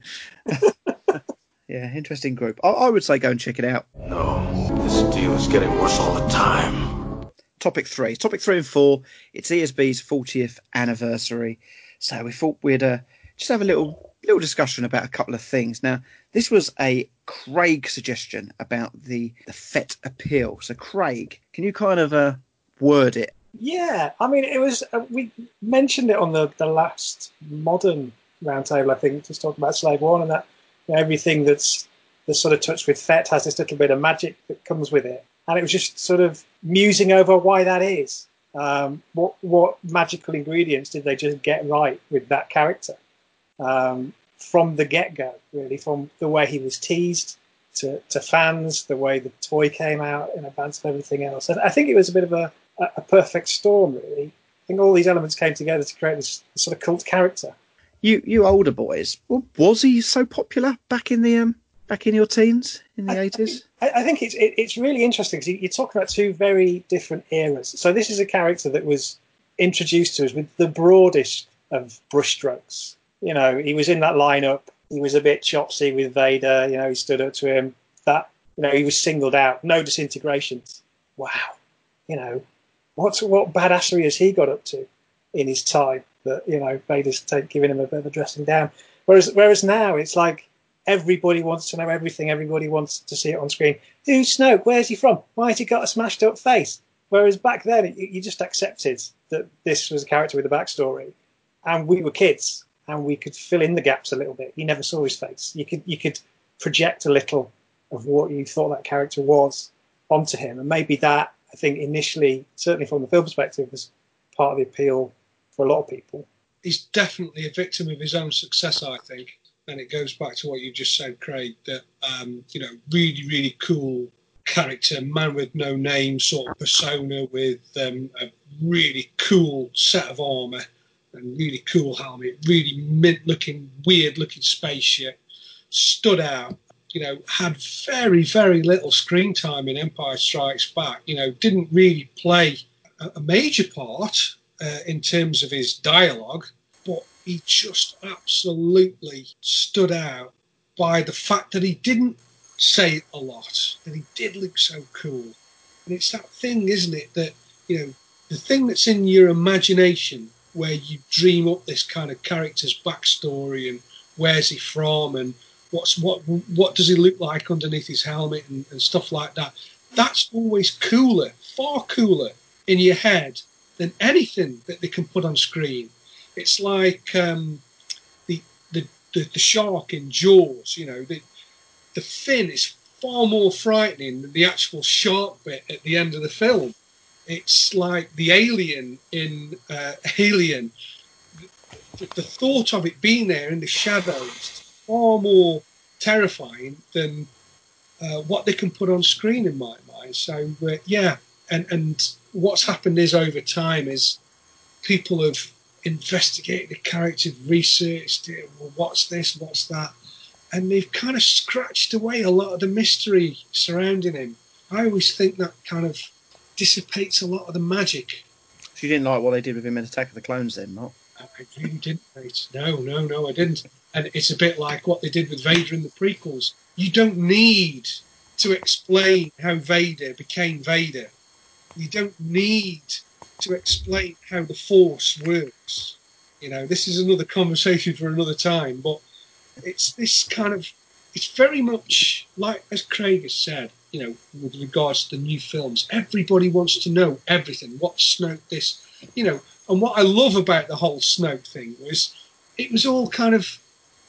[laughs] yeah, interesting group. I, I would say go and check it out. No, this deal is getting worse all the time. Topic three, topic three and four. It's ESB's 40th anniversary, so we thought we'd uh, just have a little little discussion about a couple of things. Now, this was a Craig suggestion about the the Fett appeal. So, Craig, can you kind of uh, word it? Yeah, I mean, it was uh, we mentioned it on the, the last modern roundtable, I think, just talking about Slave One and that you know, everything that's that's sort of touched with Fett has this little bit of magic that comes with it, and it was just sort of musing over why that is. Um, what what magical ingredients did they just get right with that character um, from the get go? Really, from the way he was teased to, to fans, the way the toy came out in advance of everything else. I think it was a bit of a, a a perfect storm, really. I think all these elements came together to create this sort of cult character. You you older boys, was he so popular back in the um back in your teens in the eighties? I, I think it's it, it's really interesting because you're talking about two very different eras. So this is a character that was introduced to us with the broadest of brushstrokes. You know, he was in that lineup. He was a bit chopsy with Vader. You know, he stood up to him. That you know, he was singled out. No disintegrations. Wow. You know, what's what badassery has he got up to in his time that you know Vader's take, giving him a bit of a dressing down. Whereas whereas now it's like everybody wants to know everything. Everybody wants to see it on screen. Who's Snoke? Where's he from? Why has he got a smashed up face? Whereas back then, it, you just accepted that this was a character with a backstory, and we were kids, and we could fill in the gaps a little bit. You never saw his face. You could you could project a little of what you thought that character was onto him, and maybe that I think initially, certainly from the film perspective, was part of the appeal for a lot of people. He's definitely a victim of his own success, I think. And it goes back to what you just said, Craig, that, um, you know, really, really cool character, man with no name sort of persona with um, a really cool set of armour and really cool helmet, really mint looking, weird looking spaceship, stood out. You know, had very, very little screen time in Empire Strikes Back. You know, didn't really play a, a major part uh, in terms of his dialogue, but he just absolutely stood out by the fact that he didn't say a lot and he did look so cool. And it's that thing, isn't it, that, you know, the thing that's in your imagination where you dream up this kind of character's backstory and where's he from and what's what what does he look like underneath his helmet and, and stuff like that. That's always cooler, far cooler in your head than anything that they can put on screen. It's like um, the, the, the the shark in Jaws. You know, the the fin is far more frightening than the actual shark bit at the end of the film. It's like the alien in uh, [laughs] Alien. The, the thought of it being there in the shadows far more terrifying than uh, what they can put on screen in my mind. So uh, yeah, and and what's happened is over time is people have investigated the character, researched it. Well, what's this? What's that? And they've kind of scratched away a lot of the mystery surrounding him. I always think that kind of dissipates a lot of the magic. So you didn't like what they did with him in Attack of the Clones, then, Mark? I really didn't. No, no, no, I didn't. And it's a bit like what they did with Vader in the prequels. You don't need to explain how Vader became Vader. You don't need to explain how the Force works. You know, this is another conversation for another time, but it's this kind of, it's very much like, as Craig has said, you know, with regards to the new films, everybody wants to know everything. What Snoke this, you know, and what I love about the whole Snoke thing was it was all kind of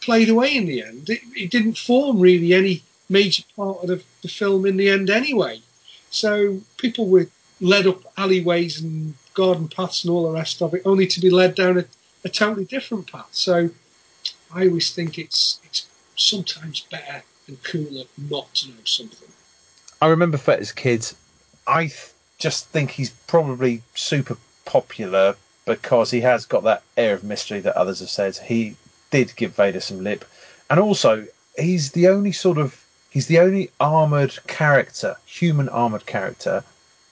played away in the end. It, it didn't form really any major part of the, the film in the end anyway. So people were led up alleyways and garden paths and all the rest of it, only to be led down a, a totally different path. So I always think it's it's sometimes better and cooler not to know something. I remember Fett as kids. I th- just think he's probably super popular because he has got that air of mystery that others have said. He did give Vader some lip, and also he's the only sort of he's the only armored character, human armored character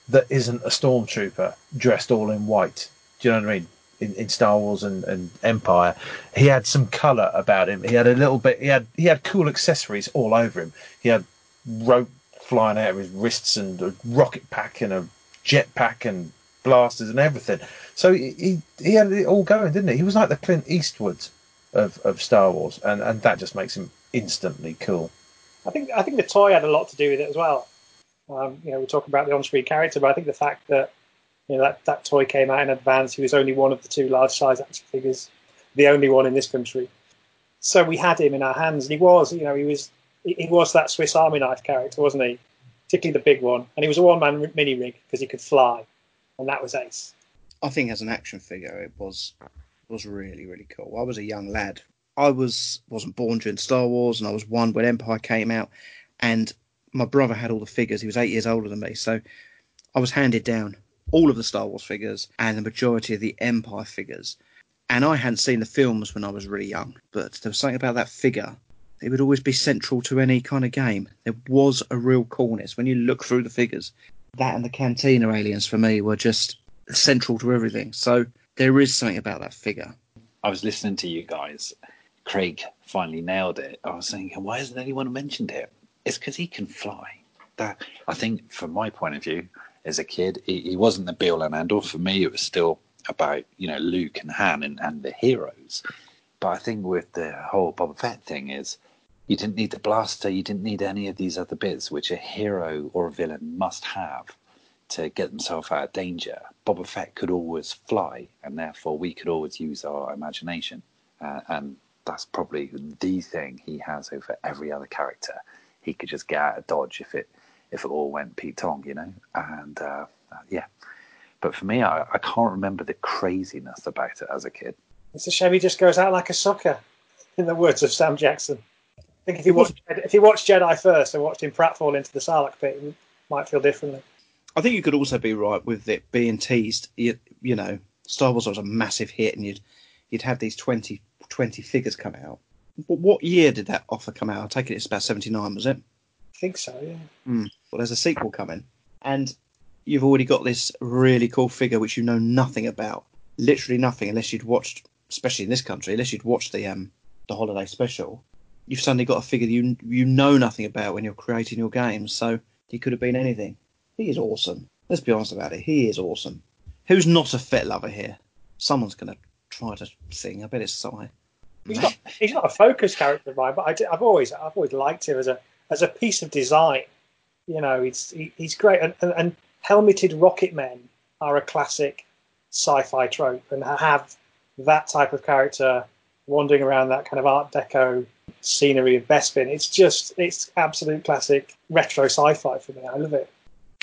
that isn't a stormtrooper dressed all in white. Do you know what I mean? In, in Star Wars and, and Empire, he had some color about him. He had a little bit. He had he had cool accessories all over him. He had rope flying out of his wrists and a rocket pack and a jet pack and blasters and everything. So he, he had it all going, didn't he? He was like the Clint Eastwood of, of Star Wars, and, and that just makes him instantly cool. I think I think the toy had a lot to do with it as well. Um, you know, we talk about the on-screen character, but I think the fact that you know that, that toy came out in advance, he was only one of the two large-size action figures, the only one in this country. So we had him in our hands, and he was, you know, he was he was that Swiss Army knife character, wasn't he? Particularly the big one, and he was a one-man mini rig because he could fly, and that was ace. I think as an action figure, it was was really really cool. I was a young lad. I was wasn't born during Star Wars, and I was one when Empire came out, and my brother had all the figures. He was eight years older than me, so I was handed down all of the Star Wars figures and the majority of the Empire figures. And I hadn't seen the films when I was really young, but there was something about that figure. It would always be central to any kind of game. There was a real coolness when you look through the figures. That and the Cantina aliens for me were just central to everything. So there is something about that figure. I was listening to you guys. Craig finally nailed it. I was thinking, why hasn't anyone mentioned it? It's because he can fly. That I think, from my point of view, as a kid, he, he wasn't the be all and all. For me, it was still about you know Luke and Han and, and the heroes. But I think with the whole Boba Fett thing is you didn't need the blaster, you didn't need any of these other bits which a hero or a villain must have to get themselves out of danger, Boba Fett could always fly, and therefore we could always use our imagination. Uh, and that's probably the thing he has over every other character. He could just get out of dodge if it if it all went Pete Tong, you know. And uh, yeah, but for me, I, I can't remember the craziness about it as a kid. It's a shame he just goes out like a sucker, in the words of Sam Jackson. I think if you watched [laughs] if you watched Jedi first and watched him pratfall into the Sarlacc pit, you might feel differently. I think you could also be right with it being teased. You, you know, Star Wars was a massive hit, and you'd you'd have these 20, 20 figures come out. But what year did that offer come out? I take it it's about seventy nine, was it? I think so, yeah. Hmm. Well, there's a sequel coming, and you've already got this really cool figure which you know nothing about, literally nothing, unless you'd watched, especially in this country, unless you'd watched the um the holiday special. You've suddenly got a figure you you know nothing about when you're creating your games. So he could have been anything. He is awesome. Let's be honest about it. He is awesome. Who's not a Fett lover here? Someone's going to try to sing. I bet it's Sai. He's not, he's not a focus character of mine, but I, I've always I've always liked him as a as a piece of design. You know, he's he, he's great, and, and, and helmeted rocket men are a classic sci-fi trope, and have that type of character wandering around that kind of Art Deco scenery of Bespin. It's just it's absolute classic retro sci-fi for me. I love it.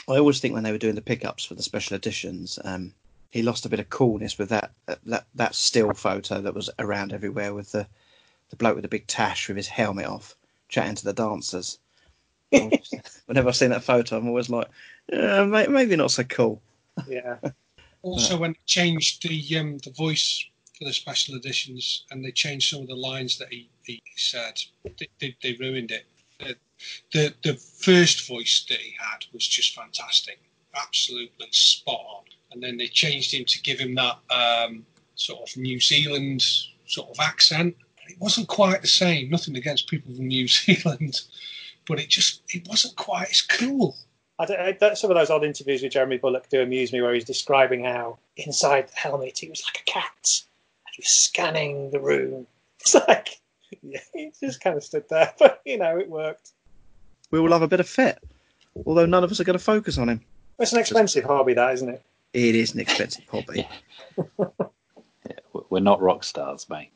I always think when they were doing the pickups for the special editions, um, he lost a bit of coolness with that that that still photo that was around everywhere with the the bloke with the big tash with his helmet off, chatting to the dancers. [laughs] Whenever I've seen that photo, I'm always like, uh, maybe not so cool. Yeah. [laughs] Also, when they changed the um, the voice for the special editions and they changed some of the lines that he, he said, they, they, they ruined it. The, the the first voice that he had was just fantastic, absolutely spot on. And then they changed him to give him that um, sort of New Zealand sort of accent. It wasn't quite the same. Nothing against people from New [laughs] Zealand, but it just it wasn't quite as cool. I I, some of those odd interviews with Jeremy Bulloch do amuse me, where he's describing how inside the helmet he was like a cat, and he scanning the room. [laughs] It's like, yeah, he just kind of stood there, [laughs] but you know, it worked. We will have a bit of Fett, although none of us are going to focus on him. It's an expensive hobby, that isn't it? It is an expensive hobby. [laughs] We're not rock stars, mate.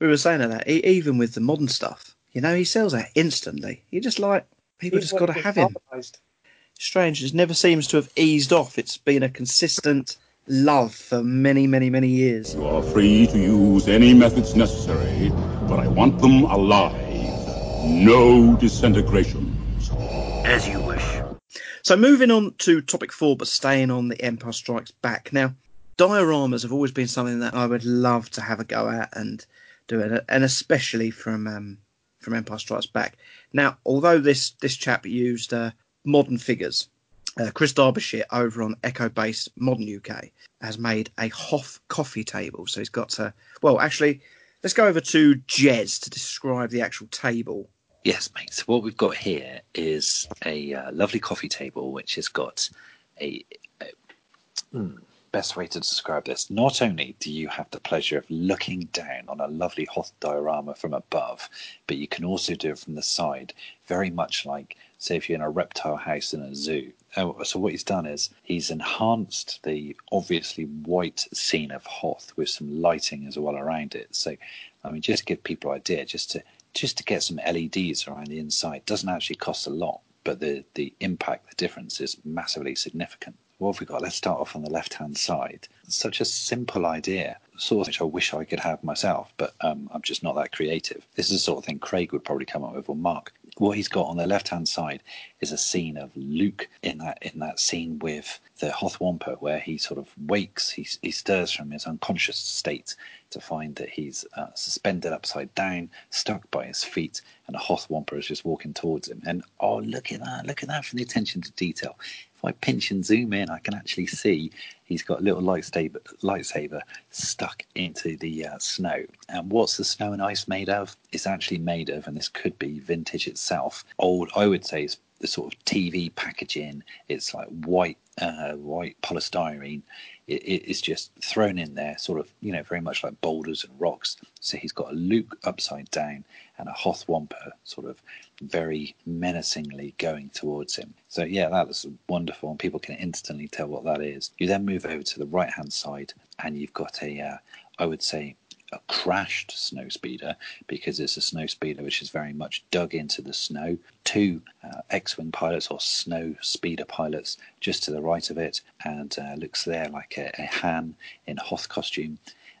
We were saying that e- even with the modern stuff, you know, he sells out instantly. You just like people He's just got to have him. Strange, it never seems to have eased off. It's been a consistent love for many, many, many years. You are free to use any methods necessary, but I want them alive. No disintegrations. As you wish. So moving on to topic four, but staying on the Empire Strikes Back. Now, dioramas have always been something that I would love to have a go at and do it, and especially from um, from Empire Strikes Back. Now, although this this chap used uh, modern figures, uh, Chris Derbyshire over on Echo Base Modern UK has made a Hoth coffee table. So he's got a. well, actually, let's go over to Jez to describe the actual table. Yes, mate. So what we've got here is a uh, lovely coffee table, which has got a, a hmm, best way to describe this. Not only do you have the pleasure of looking down on a lovely Hoth diorama from above, but you can also do it from the side, very much like, say, if you're in a reptile house in a zoo. Oh, so what he's done is he's enhanced the obviously white scene of Hoth with some lighting as well around it. So, I mean, just to give people an idea, just to just to get some LEDs around the inside doesn't actually cost a lot, but the the impact, the difference is massively significant. What have we got? Let's start off on the left hand side. Such a simple idea, sort of which I wish I could have myself, but um, I'm just not that creative. This is the sort of thing Craig would probably come up with, or Mark. What he's got on the left hand side is a scene of Luke in that in that scene with the Hoth Wampa, where he sort of wakes, he, he stirs from his unconscious state to find that he's uh, suspended upside down, stuck by his feet, and a Hoth Wampa is just walking towards him. And oh, look at that! Look at that from the attention to detail. If I pinch and zoom in, I can actually see he's got a little lightsaber, lightsaber stuck into the uh, snow. And what's the snow and ice made of? It's actually made of, and this could be vintage itself. Old, I would say, it's the sort of TV packaging. It's like white, uh, white polystyrene. It, it, it's just thrown in there, sort of, you know, very much like boulders and rocks. So he's got a Luke upside down, and a Hoth Wampa sort of very menacingly going towards him. So yeah, that was wonderful, and people can instantly tell what that is. You then move over to the right hand side, and you've got a, uh, I would say, a crashed snow speeder because it's a snow speeder which is very much dug into the snow. Two uh, X-wing pilots or snow speeder pilots just to the right of it, and uh, looks there like a, a Han in Hoth costume.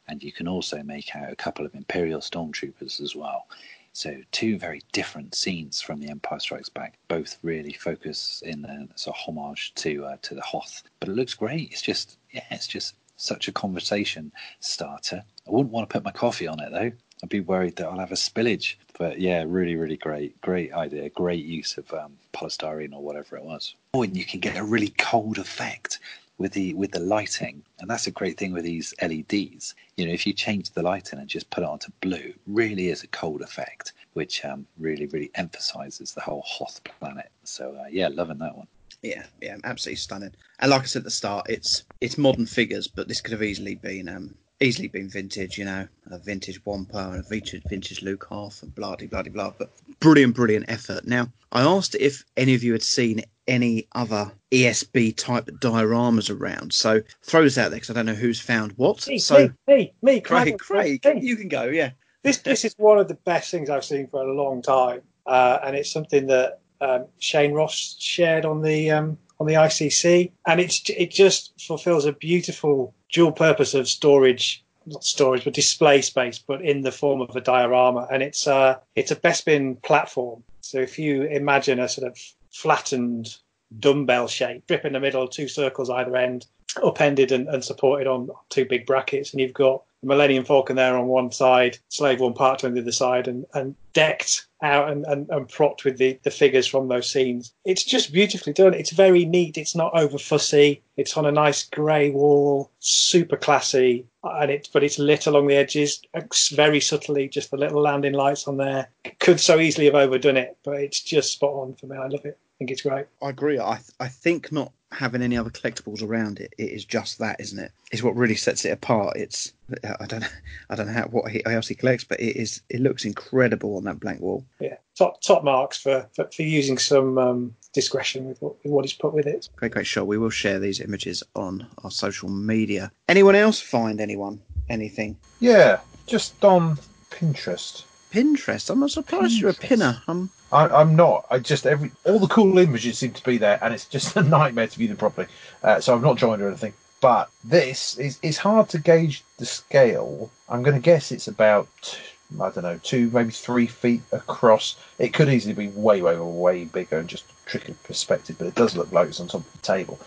And you can also make out a couple of Imperial stormtroopers as well. So two very different scenes from The Empire Strikes Back, both really focus in a sort of homage to uh, to the Hoth. But it looks great. It's just yeah, it's just such a conversation starter. I wouldn't want to put my coffee on it though. I'd be worried that I'll have a spillage. But yeah, really, really great, great idea, great use of um, polystyrene or whatever it was. Oh, and you can get a really cold effect with the with the lighting, and that's a great thing with these LEDs. You know, if you change the lighting and just put it onto blue, really is a cold effect, which um, really, really emphasizes the whole Hoth planet. So uh, yeah, loving that one. Yeah, yeah, absolutely stunning. And like I said at the start, it's it's modern figures, but this could have easily been um easily been vintage, you know, a vintage Wampa and a vintage vintage Luke Hoth and blah blah blah blah. But brilliant, brilliant effort. Now I asked if any of you had seen any other ESB type dioramas around. So throw this out there because I don't know who's found what. Me, so me, me, me, I Craig, Craig, you can go. Yeah. this this is one of the best things I've seen for a long time, uh, and it's something that um, Shane Ross shared on the um, on the ICC, and it's it just fulfills a beautiful dual purpose of storage, not storage, but display space, but in the form of a diorama, and it's uh it's a Bespin platform. So if you imagine a sort of flattened dumbbell shape, strip in the middle, two circles either end, upended and, and supported on two big brackets, and you've got Millennium Falcon there on one side, Slave One Part Two on the other side, and, and decked out and, and, and propped with the, the figures from those scenes. It's just beautifully done. It's very neat. It's not over fussy. It's on a nice grey wall, super classy, and it's but it's lit along the edges very subtly. Just the little landing lights on there. Could so easily have overdone it, but it's just spot on for me. I love it. I think it's great. I agree. I I think not having any other collectibles around it, it is just that, isn't it? It's what really sets it apart. It's I don't know I don't know how what he, else he collects, but it is it looks incredible on that blank wall. Yeah, top top marks for for, for using some um, discretion with what, with what is put with it. Great, great shot. We will share these images on our social media. Anyone else find anyone anything? Yeah, just on Pinterest. Pinterest. I'm not surprised you're a pinner. I'm I, I'm not. I just every all the cool images seem to be there, and it's just [laughs] a nightmare to view them properly. Uh, so I've not joined or anything. But this is it's hard to gauge the scale. I'm going to guess it's about I don't know two maybe three feet across. It could easily be way way way bigger and just a trick of perspective, but it does look like it's on top of the table.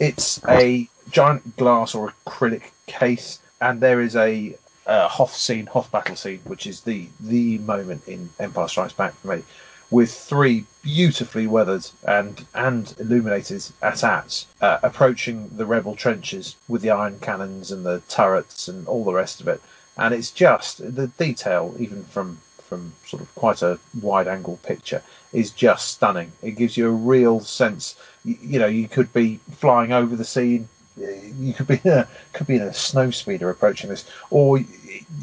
It's a giant glass or acrylic case, and there is a uh, Hoth scene, Hoth battle scene, which is the the moment in Empire Strikes Back for me, with three beautifully weathered and and illuminated AT-ATs uh, approaching the rebel trenches with the iron cannons and the turrets and all the rest of it. And it's just the detail, even from from sort of quite a wide angle picture, is just stunning. It gives you a real sense. You, you know, you could be flying over the scene. You could be in a, could be in a snow speeder approaching this, or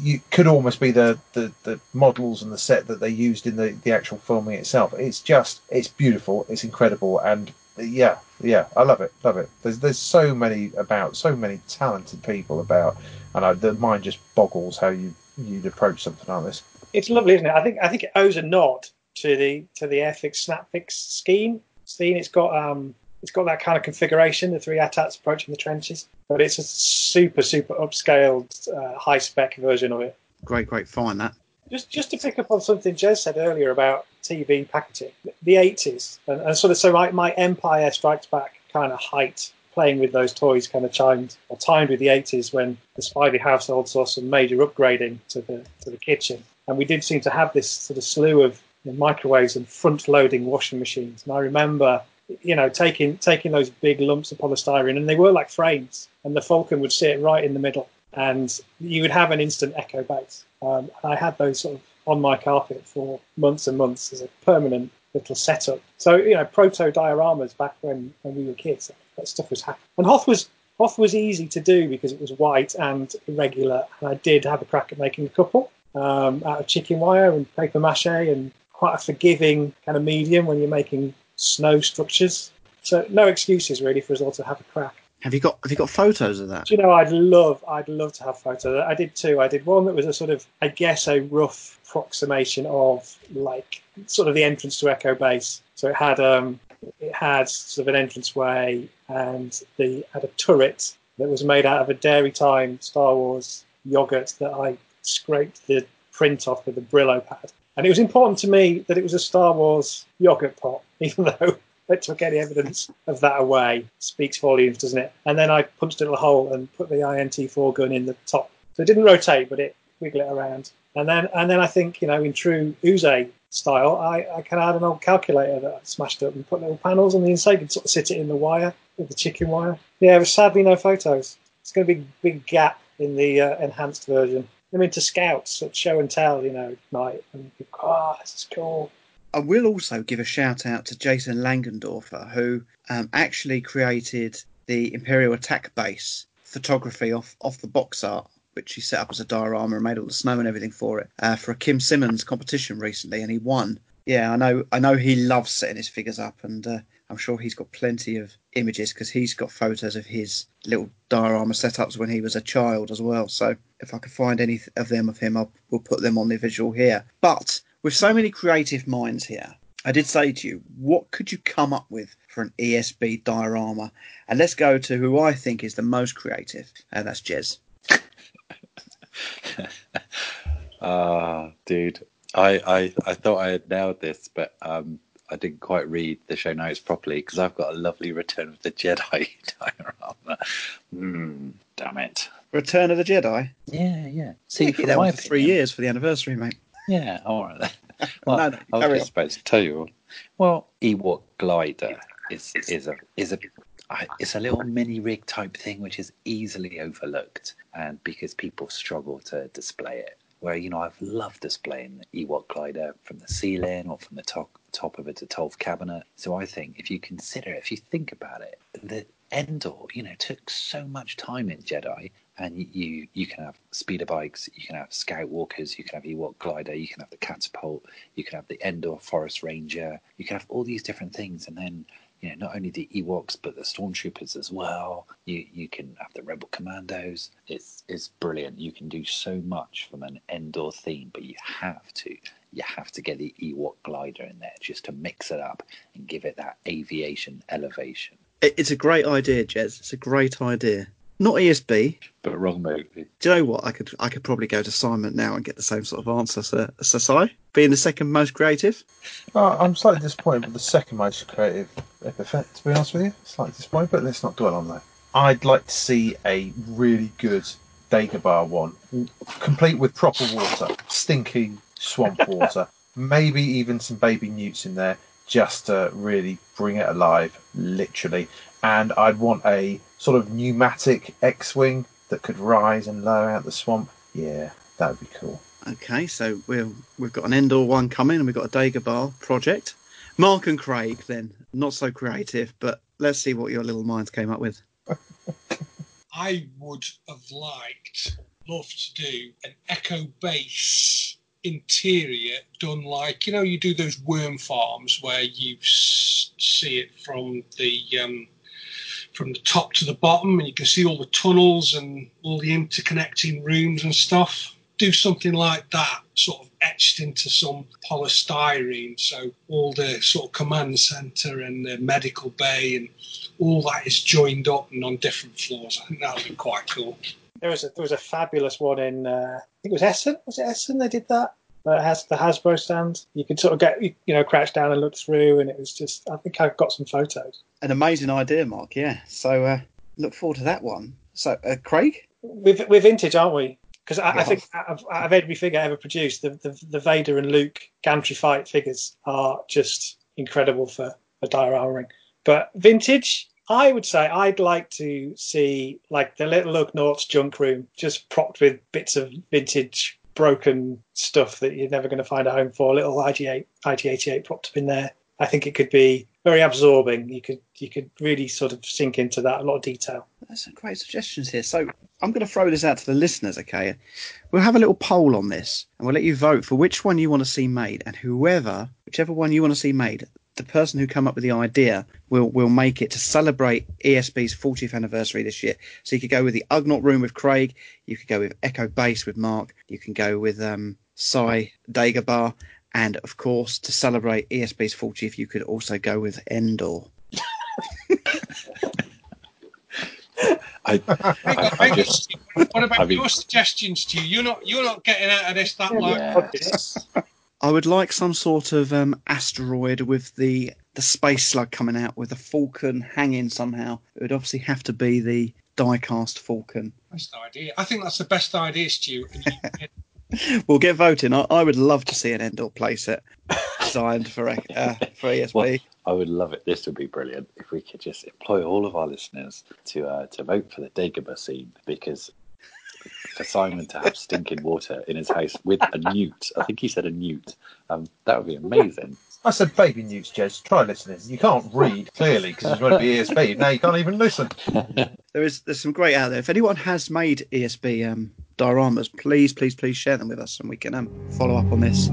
you could almost be the, the, the models and the set that they used in the, the actual filming itself. It's just it's beautiful, it's incredible, and yeah, yeah, I love it, love it. There's there's so many about, so many talented people about, and I, the mind just boggles how you you'd approach something like this. It's lovely, isn't it? I think I think it owes a nod to the to the Airfix Snapfix scheme. Scene. It's got um it's got that kind of configuration, the three AT-ATs approaching the trenches, but it's a super super upscaled, uh, high spec version of it. great, great find that. Just just to pick up on something Jez said earlier about TV packaging, the 80s, and, and sort of so my, my Empire Strikes Back kind of height playing with those toys kind of chimed or timed with the 80s when the Spivey household saw some major upgrading to the to the kitchen, and we did seem to have this sort of slew of microwaves and front-loading washing machines. And I remember, you know, taking taking those big lumps of polystyrene, and they were like frames, and the Falcon would sit right in the middle, and you would have an instant echo base. Um, and I had those sort of on my carpet for months and months as a permanent little setup. So you know, proto dioramas back when, when we were kids, that stuff was happening. And Hoth was Hoth was easy to do because it was white and irregular, and I did have a crack at making a couple. um, out of chicken wire and paper mache and quite a forgiving kind of medium when you're making snow structures. So no excuses really for us all to have a crack. Have you got Have you got photos of that? Do you know? I'd love, I'd love to have photos. I did two. I did one that was a sort of, I guess, a rough approximation of like sort of the entrance to Echo Base. So it had um, it had sort of an entranceway and the had a turret that was made out of a Dairy Time Star Wars yogurt that I scraped the print off with a Brillo pad. And it was important to me that it was a Star Wars yogurt pot, [laughs] even though it took any evidence of that away. Speaks volumes, doesn't it? And then I punched a little hole and put the INT4 gun in the top. So it didn't rotate, but it wiggled it around. And then, and then I think, you know, in true Uze style, I, I kind of had an old calculator that I smashed up and put little panels on the inside and sort of sit it in the wire with the chicken wire. Yeah, but sadly no photos. It's going to be a big gap in the uh, enhanced version. I'm into scouts at show and tell, you know, night. And you go, oh, this is cool. I will also give a shout out to Jason Langendorfer, who um, actually created the Imperial Attack Base photography off, off the box art, which he set up as a diorama and made all the snow and everything for it, uh, for a Kim Simmons competition recently, and he won. Yeah, I know. I know he loves setting his figures up, and uh, I'm sure he's got plenty of images because he's got photos of his little diorama setups when he was a child as well. So if I can find any of them of him, I'll we'll put them on the visual here. But with so many creative minds here, I did say to you, what could you come up with for an ESB diorama? And let's go to who I think is the most creative, and that's Jez. [laughs] Ah, dude, I, I I thought I had nailed this, but um, I didn't quite read the show notes properly because I've got a lovely Return of the Jedi [laughs] diorama. Mm, damn it. Return of the Jedi. Yeah, yeah. See, that one for three years for the anniversary, mate. Yeah, all right then. [laughs] Well, No, no, I was just supposed to tell you. Well, Ewok glider is is a is a it's a little mini rig type thing which is easily overlooked, and because people struggle to display it. Where you know I've loved displaying the Ewok glider from the ceiling or from the top top of a Detolf cabinet. So I think if you consider, if you think about it, the Endor, you know, took so much time in Jedi, and you, you can have speeder bikes, you can have scout walkers, you can have Ewok glider, you can have the catapult, you can have the Endor Forest Ranger, you can have all these different things, and then you know not only the Ewoks but the stormtroopers as well. You you can have the Rebel Commandos. It's it's brilliant. You can do so much from an Endor theme, but you have to you have to get the Ewok glider in there just to mix it up and give it that aviation elevation. It's a great idea, Jez. It's a great idea. Not ESB. But wrong movie. Do you know what? I could I could probably go to Simon now and get the same sort of answer. So, so Si, being the second most creative. Uh, I'm slightly disappointed with the second most creative epithet, to be honest with you. Slightly disappointed, but let's not dwell on that. I'd like to see a really good Dagobah one, complete with proper water, stinky swamp [laughs] water, maybe even some baby newts in there, just to really bring it alive, literally. And I'd want a sort of pneumatic X-wing that could rise and lower out the swamp. Yeah, that would be cool. Okay, so we'll, we've got an Endor one coming and we've got a Dagobah project. Mark and Craig, then, not so creative, but let's see what your little minds came up with. [laughs] I would have liked, loved to do an Echo Base interior done like you know you do those worm farms where you see it from the um, from the top to the bottom and you can see all the tunnels and all the interconnecting rooms and stuff do something like that sort of etched into some polystyrene so all the sort of command center and the medical bay and all that is joined up and on different floors i think that would be quite cool There was a there was a fabulous one in uh, I think it was Essen. Was it Essen? They did that. Uh, has the Hasbro stand. You could sort of get you know crouch down and look through, and it was just. I think I've got some photos. An amazing idea, Mark. Yeah. So uh, look forward to that one. So, uh, Craig. We're, we're vintage, aren't we? Because I, I think out of, out of every figure I ever produced, the, the the Vader and Luke gantry fight figures are just incredible for a diorama ring. But vintage, I would say I'd like to see like the little Ugnaughts junk room just propped with bits of vintage broken stuff that you're never going to find a home for. Little IG8, IG88 propped up in there. I think it could be very absorbing. You could you could really sort of sink into that a lot of detail. There's some great suggestions here. So I'm going to throw this out to the listeners, okay? We'll have a little poll on this, and we'll let you vote for which one you want to see made, and whoever, whichever one you want to see made, the person who come up with the idea will will make it to celebrate ESB's 40th anniversary this year. So you could go with the Ugnaught Room with Craig, you could go with Echo Base with Mark, you can go with um, Cy Dagobah, and of course, to celebrate ESB's 40th, you could also go with Endor. [laughs] I, I, I just, What about I mean- your suggestions, to you? You're not you're not getting out of this that like Yeah. I would like some sort of um, asteroid with the the space slug coming out with a falcon hanging somehow. It would obviously have to be the diecast falcon. best idea. I think that's the best idea, Stu. And [laughs] We'll get voting. I, I would love to see an Endor playset designed for uh, for ESB. [laughs] Well, I would love it. This would be brilliant if we could just employ all of our listeners to uh, to vote for the Dagobah scene because for Simon to have stinking water in his house with a newt, I think he said a newt, um, that would be amazing. I said baby newts, Jez. Try listening. You can't read clearly because it's meant to be ESB. Now you can't even listen. [laughs] There is there's some great out there. If anyone has made ESB um, dioramas, please, please, please share them with us, and we can um, follow up on this.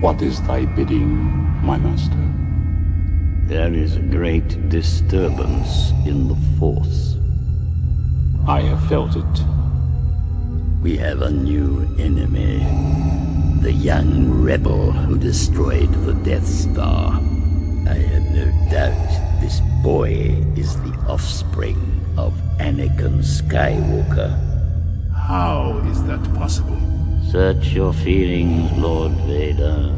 What is thy bidding, my master? There is a great disturbance in the Force. I have felt it. We have a new enemy. The young rebel who destroyed the Death Star. I have no doubt this boy is the offspring of Anakin Skywalker. How is that possible? Search your feelings, Lord Vader.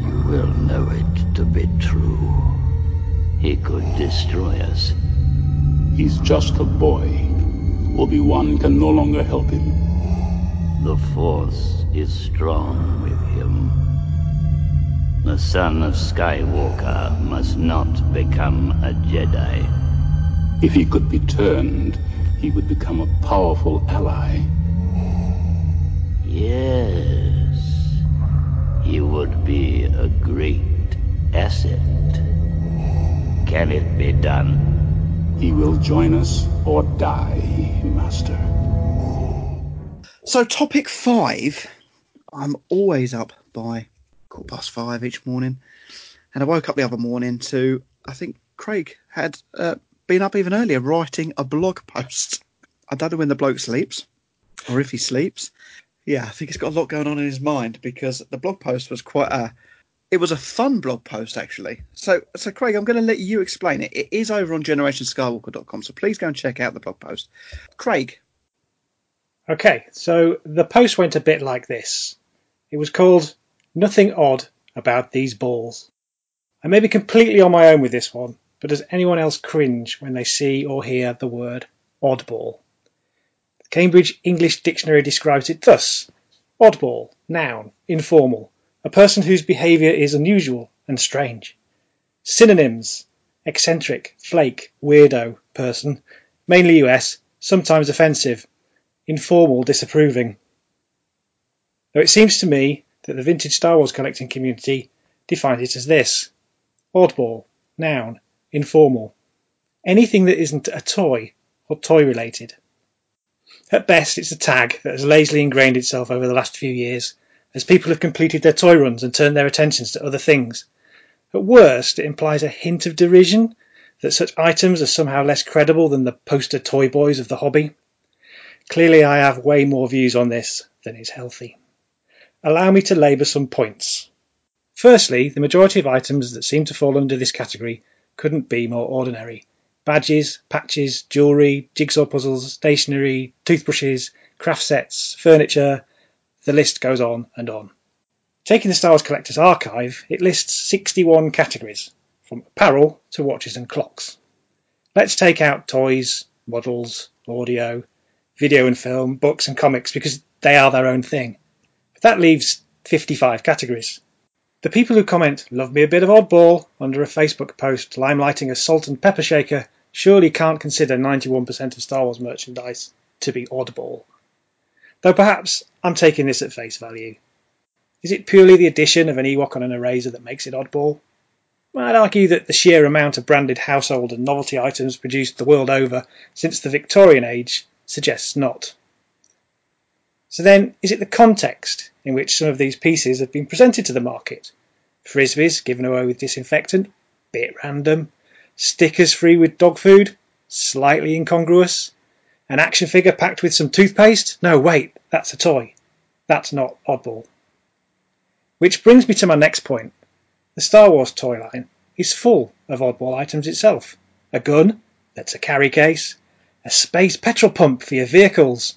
You will know it to be true. He could destroy us. He's just a boy. Obi-Wan can no longer help him. The Force is strong with him. The son of Skywalker must not become a Jedi. If he could be turned, he would become a powerful ally. Yes, he would be a great asset. Can it be done? He will join us or die, Master. So, topic five. I'm always up by quarter past five each morning, and I woke up the other morning to I think Craig had uh, been up even earlier writing a blog post. I don't know when the bloke sleeps, or if he sleeps. Yeah, I think he's got a lot going on in his mind because the blog post was quite a. It was a fun blog post actually. So, so Craig, I'm going to let you explain it. It is over on GenerationSkywalker.com, so please go and check out the blog post. Craig, Okay, so the post went a bit like this. It was called Nothing Odd About These Balls. I may be completely on my own with this one, but does anyone else cringe when they see or hear the word oddball? The Cambridge English Dictionary describes it thus Oddball, noun, informal, a person whose behaviour is unusual and strange. Synonyms eccentric, flake, weirdo, person, mainly US, sometimes offensive, informal, disapproving. Though it seems to me that the vintage Star Wars collecting community defines it as this oddball, noun, informal. Anything that isn't a toy or toy related. At best, it's a tag that has lazily ingrained itself over the last few years as people have completed their toy runs and turned their attentions to other things. At worst, it implies a hint of derision that such items are somehow less credible than the poster toy boys of the hobby. Clearly, I have way more views on this than is healthy. Allow me to labour some points. Firstly, the majority of items that seem to fall under this category couldn't be more ordinary. Badges, patches, jewellery, jigsaw puzzles, stationery, toothbrushes, craft sets, furniture, the list goes on and on. Taking the Star Wars Collector's Archive, it lists 61 categories, from apparel to watches and clocks. Let's take out toys, models, audio, video and film, books and comics because they are their own thing. But that leaves 55 categories. The people who comment, love me a bit of oddball, under a Facebook post limelighting a salt and pepper shaker surely can't consider 91% of Star Wars merchandise to be oddball. Though perhaps I'm taking this at face value. Is it purely the addition of an Ewok on an Eraser that makes it oddball? I'd argue that the sheer amount of branded household and novelty items produced the world over since the Victorian age suggests not. So then, is it the context in which some of these pieces have been presented to the market? Frisbees given away with disinfectant, bit random. Stickers free with dog food, slightly incongruous. An action figure packed with some toothpaste? No, wait, that's a toy. That's not oddball. Which brings me to my next point. The Star Wars toy line is full of oddball items itself. A gun that's a carry case, a space petrol pump for your vehicles,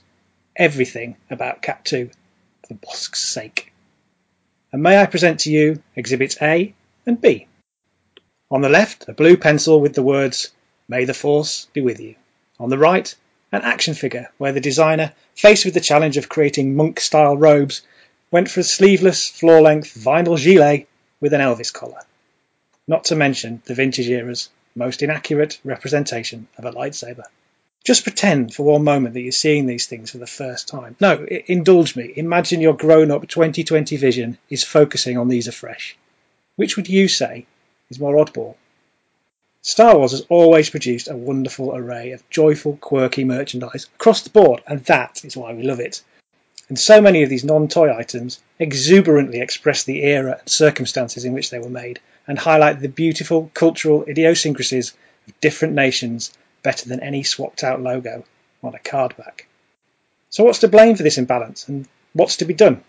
everything about CAP-2, for the Bossk's sake. And may I present to you Exhibits A and B. On the left, a blue pencil with the words, May the Force be with you. On the right, an action figure where the designer, faced with the challenge of creating monk style robes, went for a sleeveless, floor length vinyl gilet with an Elvis collar. Not to mention the vintage era's most inaccurate representation of a lightsaber. Just pretend for one moment that you're seeing these things for the first time. No, indulge me. Imagine your grown up 2020 vision is focusing on these afresh. Which would you say is more oddball? Star Wars has always produced a wonderful array of joyful, quirky merchandise across the board, and that is why we love it. And so many of these non toy items exuberantly express the era and circumstances in which they were made and highlight the beautiful cultural idiosyncrasies of different nations better than any swapped out logo on a card back. So, what's to blame for this imbalance and what's to be done?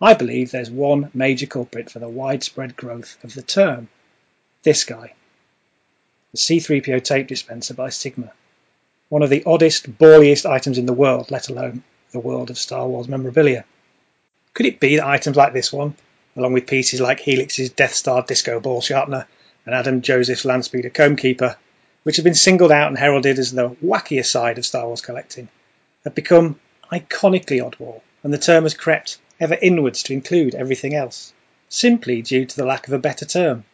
I believe there's one major culprit for the widespread growth of the term this guy, the C3PO tape dispenser by Sigma. One of the oddest, balliest items in the world, let alone the world of Star Wars memorabilia. Could it be that items like this one, along with pieces like Helix's Death Star disco ball sharpener and Adam Joseph's Landspeeder comb keeper, which have been singled out and heralded as the wackier side of Star Wars collecting, have become iconically oddball, and the term has crept ever inwards to include everything else, simply due to the lack of a better term.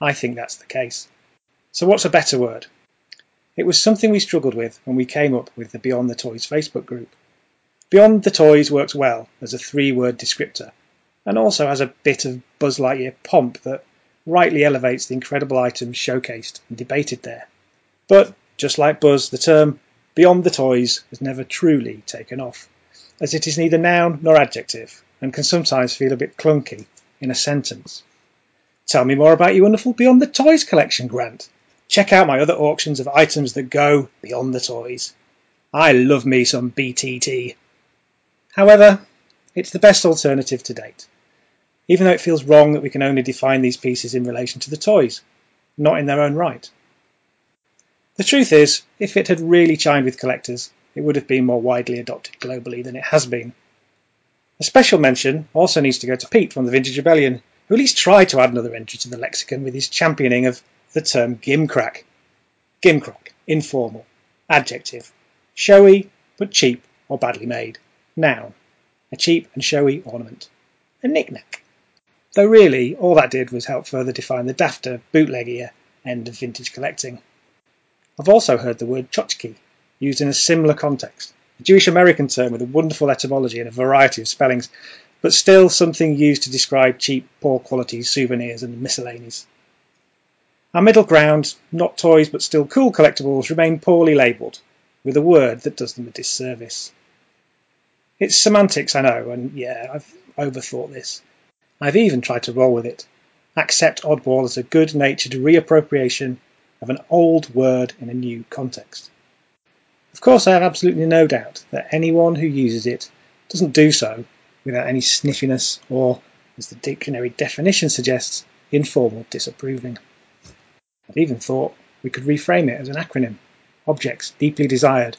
I think that's the case. So, what's a better word? It was something we struggled with when we came up with the Beyond the Toys Facebook group. Beyond the Toys works well as a three word descriptor and also has a bit of Buzz Lightyear pomp that rightly elevates the incredible items showcased and debated there. But just like Buzz, the term Beyond the Toys has never truly taken off, as it is neither noun nor adjective and can sometimes feel a bit clunky in a sentence. Tell me more about your wonderful Beyond the Toys collection, Grant. Check out my other auctions of items that go beyond the toys. I love me some BTT. However, it's the best alternative to date, even though it feels wrong that we can only define these pieces in relation to the toys, not in their own right. The truth is, if it had really chimed with collectors, it would have been more widely adopted globally than it has been. A special mention also needs to go to Pete from the Vintage Rebellion, who at least tried to add another entry to the lexicon with his championing of the term gimcrack. Gimcrack, informal, adjective, showy but cheap or badly made. Noun, a cheap and showy ornament. A knick-knack. Though really, all that did was help further define the dafter, bootleggier end of vintage collecting. I've also heard the word tchotchke used in a similar context, a Jewish American term with a wonderful etymology and a variety of spellings, but still something used to describe cheap, poor quality souvenirs and miscellanies. Our middle ground, not toys but still cool collectibles, remain poorly labelled, with a word that does them a disservice. It's semantics, I know, and yeah, I've overthought this. I've even tried to roll with it. Accept oddball as a good natured reappropriation of an old word in a new context. Of course, I have absolutely no doubt that anyone who uses it doesn't do so without any sniffiness or, as the dictionary definition suggests, informal disapproving. I've even thought we could reframe it as an acronym Objects Deeply Desired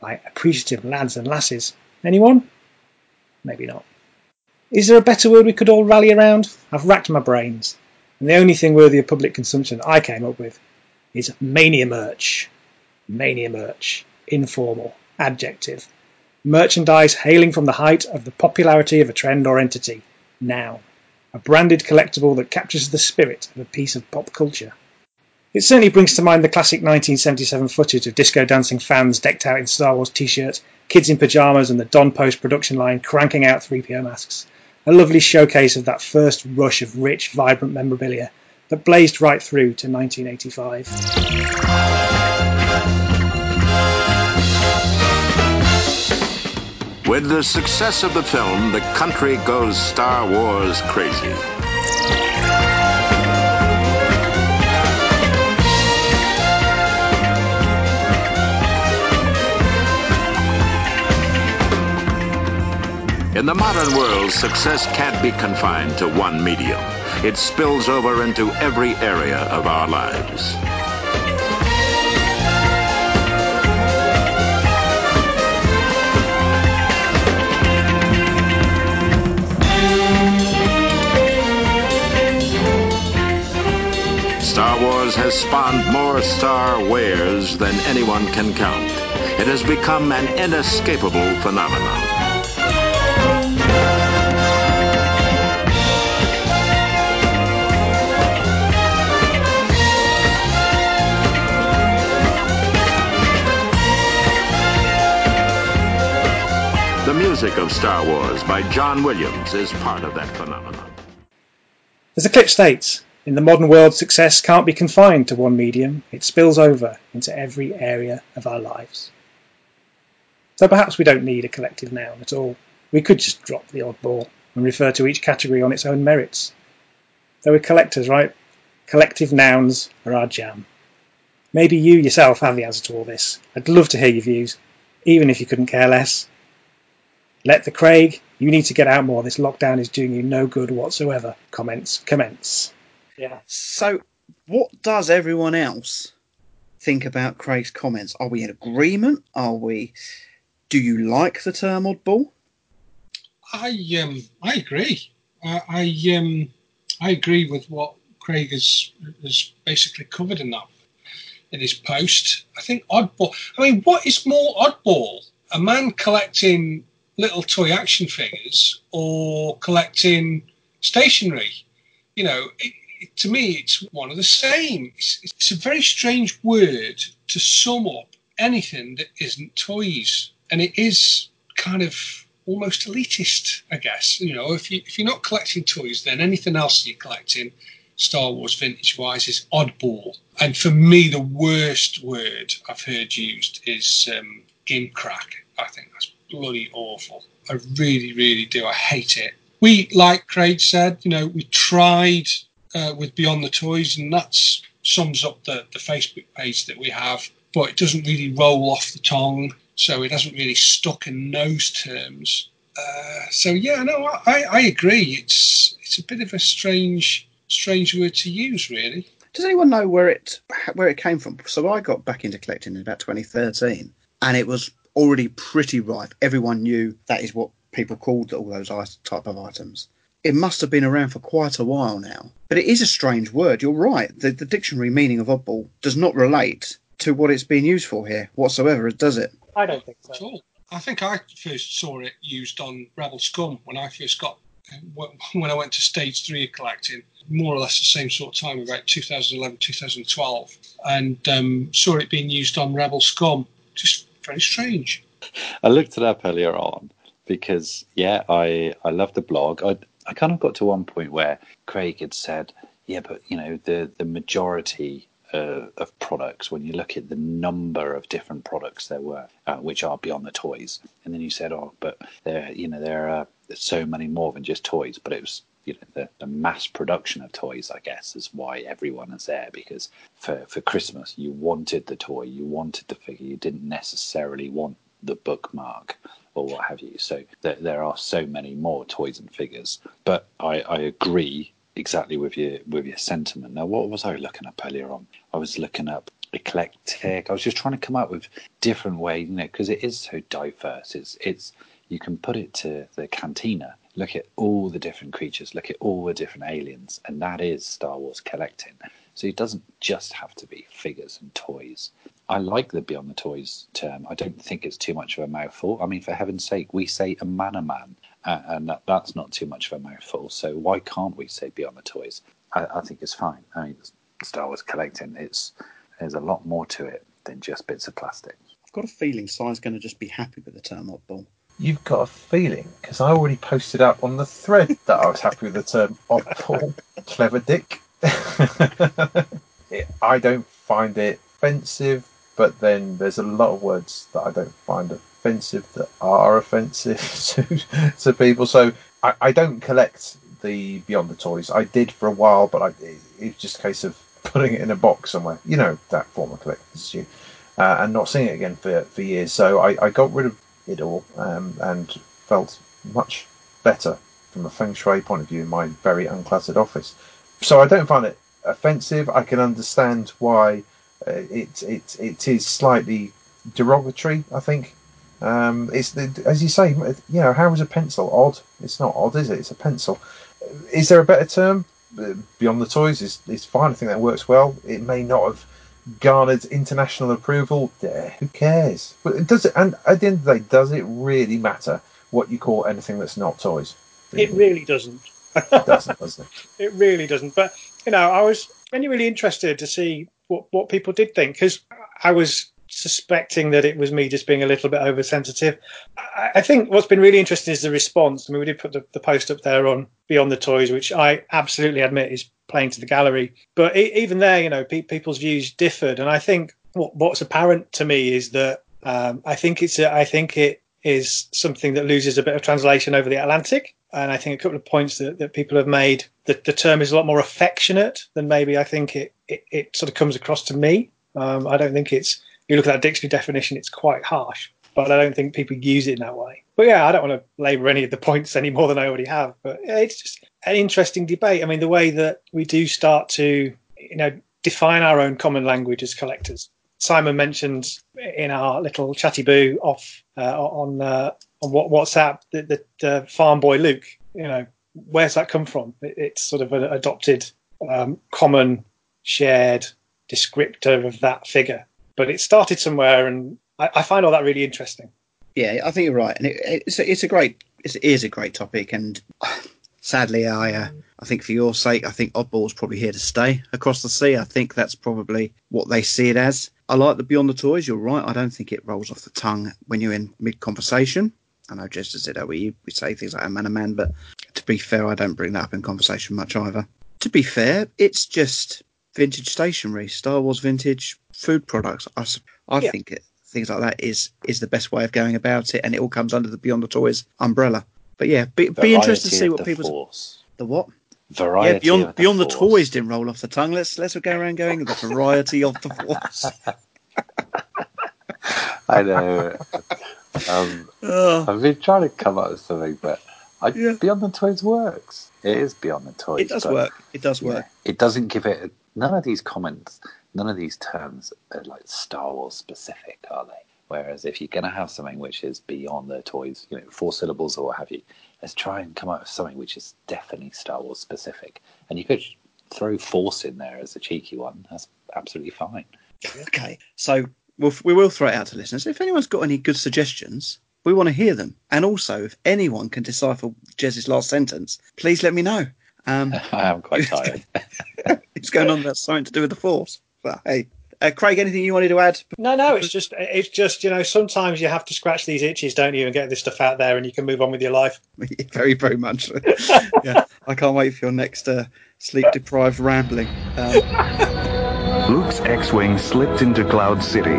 by Appreciative Lads and Lasses Anyone? Maybe not. Is there a better word we could all rally around? I've racked my brains, and the only thing worthy of public consumption I came up with is mania merch. Mania merch. Informal. Adjective. Merchandise hailing from the height of the popularity of a trend or entity. Noun. A branded collectible that captures the spirit of a piece of pop culture. It certainly brings to mind the classic 1977 footage of disco dancing fans decked out in Star Wars t-shirts, kids in pyjamas and the Don Post production line cranking out 3PO masks. a lovely showcase of that first rush of rich, vibrant memorabilia that blazed right through to 1985. With the success of the film, the country goes Star Wars crazy. In the modern world, success can't be confined to one medium. It spills over into every area of our lives. Star Wars has spawned more Star Wares than anyone can count. It has become an inescapable phenomenon. Music of Star Wars by John Williams is part of that phenomenon. As the clip states, in the modern world, success can't be confined to one medium, it spills over into every area of our lives. So perhaps we don't need a collective noun at all. We could just drop the oddball and refer to each category on its own merits. Though we're collectors, right? Collective nouns are our jam. Maybe you yourself have the answer to all this. I'd love to hear your views, even if you couldn't care less. Let the Craig, you need to get out more. This lockdown is doing you no good whatsoever. Comments commence. Yeah. So, what does everyone else think about Craig's comments? Are we in agreement? Are we? Do you like the term oddball? I um I agree. I I, um I agree with what Craig has has basically covered in that in his post. I think oddball. I mean, what is more oddball? A man collecting little toy action figures or collecting stationery. You know, it, it, to me, it's one of the same. It's, it's a very strange word to sum up anything that isn't toys, and it is kind of almost elitist, I guess. You know, if you if you're not collecting toys, then anything else you're collecting, Star Wars vintage wise, is oddball. And for me, the worst word I've heard used is um, gimcrack. I think that's bloody awful. I really, really do. I hate it. We, like Craig said, you know, we tried uh, with Beyond the Toys, and that sums up the, the Facebook page that we have, but it doesn't really roll off the tongue, so it hasn't really stuck in those terms. Uh, so yeah, no, I, I agree. It's it's a bit of a strange strange word to use, really. Does anyone know where it where it came from? So I got back into collecting in about 2013, and it was already pretty ripe. Everyone knew that is what people called all those type of items. It must have been around for quite a while now. But it is a strange word. You're right. The, the dictionary meaning of oddball does not relate to what it's being used for here whatsoever, does it? I don't think so. At all. I think I first saw it used on Rebel Scum when I first got [laughs] when I went to stage three of collecting, more or less the same sort of time, about 2011, 2012, and um, saw it being used on Rebel Scum. Just very strange. I looked it up earlier on because yeah, I I love the blog. I I kind of got to one point where Craig had said, yeah, but you know the the majority uh, of products when you look at the number of different products there were, uh, which are beyond the toys, and then you said, oh, but there you know there are so many more than just toys, but it was you know the, the mass production of toys i guess is why everyone is there because for for christmas you wanted the toy you wanted the figure you didn't necessarily want the bookmark or what have you. So there, there are so many more toys and figures. But i i agree exactly with your with your sentiment. Now what was i looking up earlier on? I was looking up eclectic. I was just trying to come up with different ways you know because it is so diverse. It's it's you can put it to the cantina look at all the different creatures, look at all the different aliens, and that is Star Wars collecting. So it doesn't just have to be figures and toys. I like the Beyond the Toys term. I don't think it's too much of a mouthful. I mean, for heaven's sake, we say a man a man, uh, and that, that's not too much of a mouthful. So why can't we say Beyond the Toys? I, I think it's fine. I mean, Star Wars collecting, it's there's a lot more to it than just bits of plastic. I've got a feeling Si's going to just be happy with the term oddball. You've got a feeling because I already posted up on the thread that I was happy with the term oddball, clever dick. [laughs] It- I don't find it offensive, but then there's a lot of words that I don't find offensive that are offensive [laughs] to, to people. So I, I don't collect the Beyond the Toys. I did for a while, but I, it, it's just a case of putting it in a box somewhere. You know that form of collector's issue, uh, and not seeing it again for, for years. So I, I got rid of it all um, and felt much better from a feng shui point of view in my very uncluttered office. So I don't find it offensive. I can understand why uh, it it it is slightly derogatory. I think um, it's the, as you say, you know, how is a pencil odd? It's not odd, is it? It's a pencil. Is there a better term? Uh, Beyond the toys is is fine. I think that works well. It may not have garnered international approval. Yeah, who cares? But does it, and at the end of the day, does it really matter what you call anything that's not toys? It really doesn't. It doesn't, does it? [laughs] It really doesn't. But you know, I was genuinely interested to see what what people did think because I was suspecting that it was me just being a little bit oversensitive. I, I think what's been really interesting is the response. I mean, we did put the, the post up there on Beyond the Toys, which I absolutely admit is playing to the gallery. But even there, you know, pe- people's views differed, and I think what, what's apparent to me is that um, I think it's a, I think it is something that loses a bit of translation over the Atlantic. And I think a couple of points that, that people have made that the term is a lot more affectionate than maybe I think it, it, it sort of comes across to me. Um, I don't think it's, you look at that dictionary definition, it's quite harsh, but I don't think people use it in that way. But yeah, I don't want to labour any of the points any more than I already have. But it's just an interesting debate. I mean, the way that we do start to, you know, define our own common language as collectors. Simon mentioned in our little chatty boo off uh, on uh, on what WhatsApp that the, uh, farm boy Luke. You know, where's that come from? It, it's sort of an adopted, um, common, shared descriptor of that figure. But it started somewhere, and I, I find all that really interesting. Yeah, I think you're right, and it, it's it's a great it is a great topic, and sadly, I uh, I think for your sake, I think Oddball's probably here to stay across the sea. I think that's probably what they see it as. I like the Beyond the Toys. You're right. I don't think it rolls off the tongue when you're in mid conversation. I know just as it are we we say things like a man a man, but to be fair, I don't bring that up in conversation much either. To be fair, it's just vintage stationery, Star Wars vintage food products. I Yeah. think it, things like that is is the best way of going about it, and it all comes under the Beyond the Toys umbrella. But yeah, be, be interested to see what people's Force. the what. Variety yeah, beyond the beyond the toys didn't roll off the tongue. Let's let's go around going the variety of the force. [laughs] I know. um, Oh. I've been trying to come up with something, but I, Yeah. Beyond the Toys works. It is Beyond the Toys. It does work. It does yeah, work. it doesn't give it. None of these comments, none of these terms are like Star Wars specific, are they? Whereas if you're going to have something which is beyond the toys, you know, four syllables or what have you, let's try and come up with something which is definitely Star Wars specific. And you could throw Force in there as a cheeky one. That's absolutely fine. Okay, so we'll, we will throw it out to listeners. If anyone's got any good suggestions, we want to hear them. And also, if anyone can decipher Jez's last sentence, please let me know. Um, [laughs] I am quite tired. [laughs] it's going on about something to do with the Force. But hey, uh, Craig, anything you wanted to add? No, no, it's just it's just you know sometimes you have to scratch these itches, don't you, and get this stuff out there, and you can move on with your life. [laughs] very, very much. [laughs] yeah, I can't wait for your next uh, sleep-deprived rambling. Um, Luke's X-Wing slipped into Cloud City.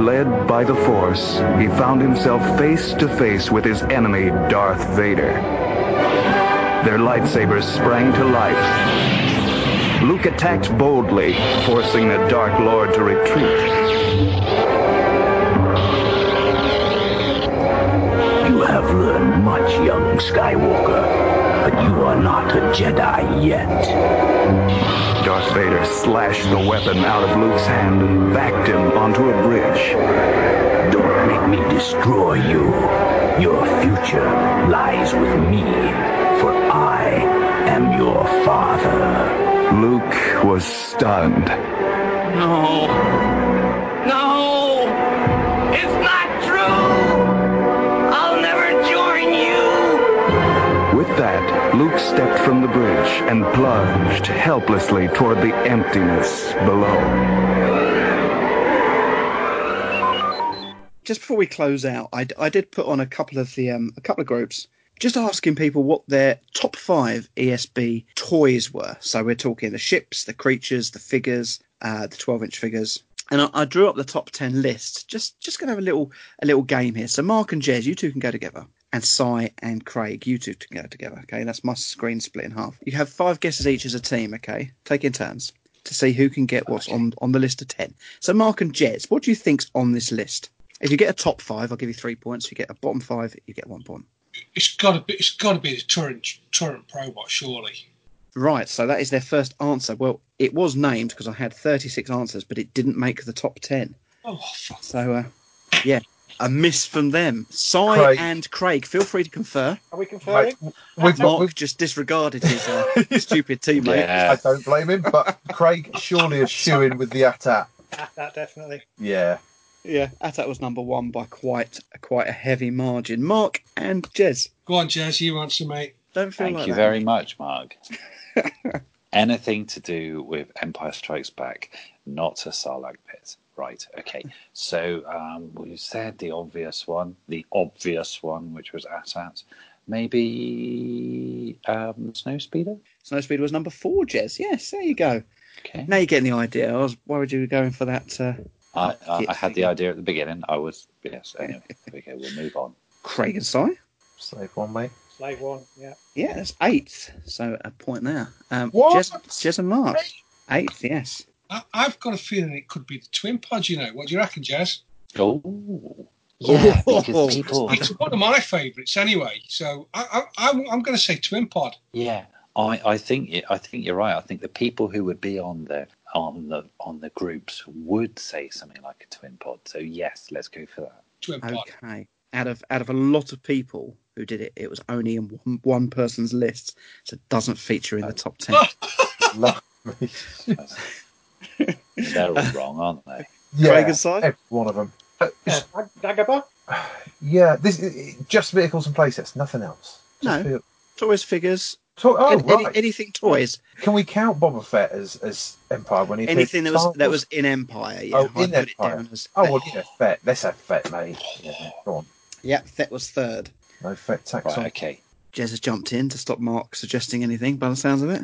Led by the Force, he found himself face to face with his enemy, Darth Vader. Their lightsabers sprang to life. Luke attacked boldly, forcing the Dark Lord to retreat. You have learned much, young Skywalker, but you are not a Jedi yet. Darth Vader slashed the weapon out of Luke's hand and backed him onto a bridge. Don't make me destroy you. Your future lies with me, for I am your father. Luke was stunned. No. No. It's not true. I'll never join you. With that, Luke stepped from the bridge and plunged helplessly toward the emptiness below. just before we close out, I, I did put on a couple of the um, a couple of groups, just asking people what their top five ESB toys were. So we're talking the ships, the creatures, the figures, uh, the 12 inch figures. And I, I drew up the top 10 list. Just just gonna have a little a little game here. So Mark and Jez, you two can go together. And Cy and Craig, you two can go together. Okay, that's my screen split in half. You have five guesses each as a team. Okay, take in turns to see who can get what's on on the list of 10. So Mark and Jez, what do you think's on this list? If you get a top five, I'll give you three points. If you get a bottom five, you get one point. It's got to be. It's got to be the Turret Turret Probot, surely. Right, so that is their first answer. Well, it was named because I had 36 answers, but it didn't make the top 10. Oh, fuck. So, uh, yeah, a miss from them. Cy Craig. and Craig, feel free to confer. Are we conferring? We've Mark we've, just disregarded his uh, [laughs] stupid teammate. Yeah. I don't blame him, but Craig surely is shooing with the ATAT. That definitely. Yeah. Yeah, Atat was number one by quite quite a heavy margin. Mark and Jez. Go on, Jez. You answer, mate. Don't feel Thank like you that. very much, Mark. [laughs] Anything to do with Empire Strikes Back, not a Sarlacc pit. Right, okay. So um, we said the obvious one, the obvious one, which was AT-AT. Maybe um, Snowspeeder? Snowspeed was number four, Jez. Yes, there you go. Okay. Now you're getting the idea. I was worried you were going for that. Uh, I, I, I had the idea at the beginning. I was, yes, anyway. okay, we'll move on. Craig and Cy. Slave one, mate. Slave one, yeah. Yeah, that's eighth. So a point there. Um, What? Jez, Jez and Mark. Eighth, yes. I, I've got a feeling it could be the Twin Pod. You know, what do you reckon, Jez? Oh, yeah, Oh. because people, It's one of my favourites anyway. So I, I, I'm, I'm going to say Twin Pod. Yeah, I, I think I think you're right. I think the people who would be on the on the on the groups would say something like a twin pod. So yes, let's go for that. Twin Pod. Okay. Out of out of a lot of people who did it, it was only in one, one person's list, so it doesn't feature in the top ten. Lovely. [laughs] They're all wrong, aren't they? Yeah, Craig and every one of them. Uh, Yeah, Dagobah? yeah, this just vehicles and playsets, nothing else. Just No. vehi- Toys, figures, To- oh, any- any- right. anything toys, Can we count Boba Fett as, as Empire when he anything that was Star that was in Empire. Yeah, Oh, I in Empire. as. Oh, well, yeah, Fett. Let's have Fett, mate. Yeah, go on. Yeah, Fett was third. No Fett tax Right, on. okay. Jez has jumped in to stop Mark suggesting anything. By the sounds of it,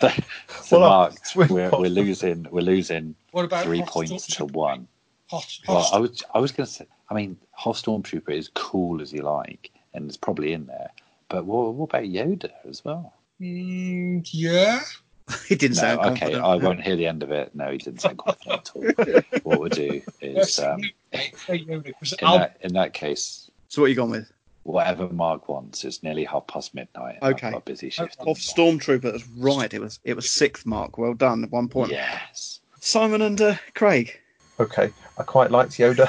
So [laughs] [laughs] Well, Mark, [laughs] we're, we're losing we're losing What about three points to Stormtrooper? one. Hot, Well, hot I was I was going to say, I mean, Hoth Stormtrooper is cool as you like, and it's probably in there. But what, what about Yoda as well? Mm, yeah. [laughs] he didn't No, sound okay, confident. I won't hear the end of it. No, he didn't sound confident at all. [laughs] What we'll do is, um, Hey, Yoda, 'cause in that in that case, So what are you gone with? whatever Mark wants. It's nearly half past midnight. Okay. I've got a busy shift. Hoth Stormtrooper. That's right. It was it was sixth Mark. Well done. At one point. Yes. Simon and uh, Craig. Okay, I quite liked Yoda.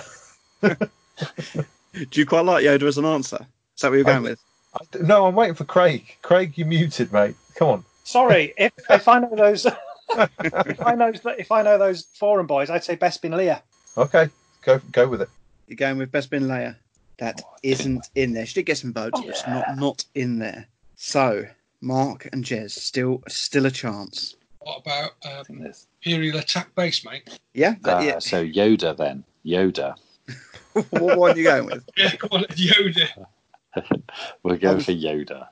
[laughs] Do you quite like Yoda as an answer? Is that what you're going with? I- No, I'm waiting for Craig. Craig, you're muted, mate. Come on. Sorry, if, [laughs] if I know those, [laughs] if I know if I know those foreign boys, I'd say Bespin Leia. Okay, go go with it. You're going with Bespin Leia. That isn't in there. She did get some votes, but it's not not in there. So Mark and Jez still still a chance. What about um, There's- Imperial Attack Base, mate? Yeah. That, Uh, yeah. So Yoda then. Yoda. [laughs] what one are you going with? Yeah, go on, Yoda. We're going Um, for Yoda.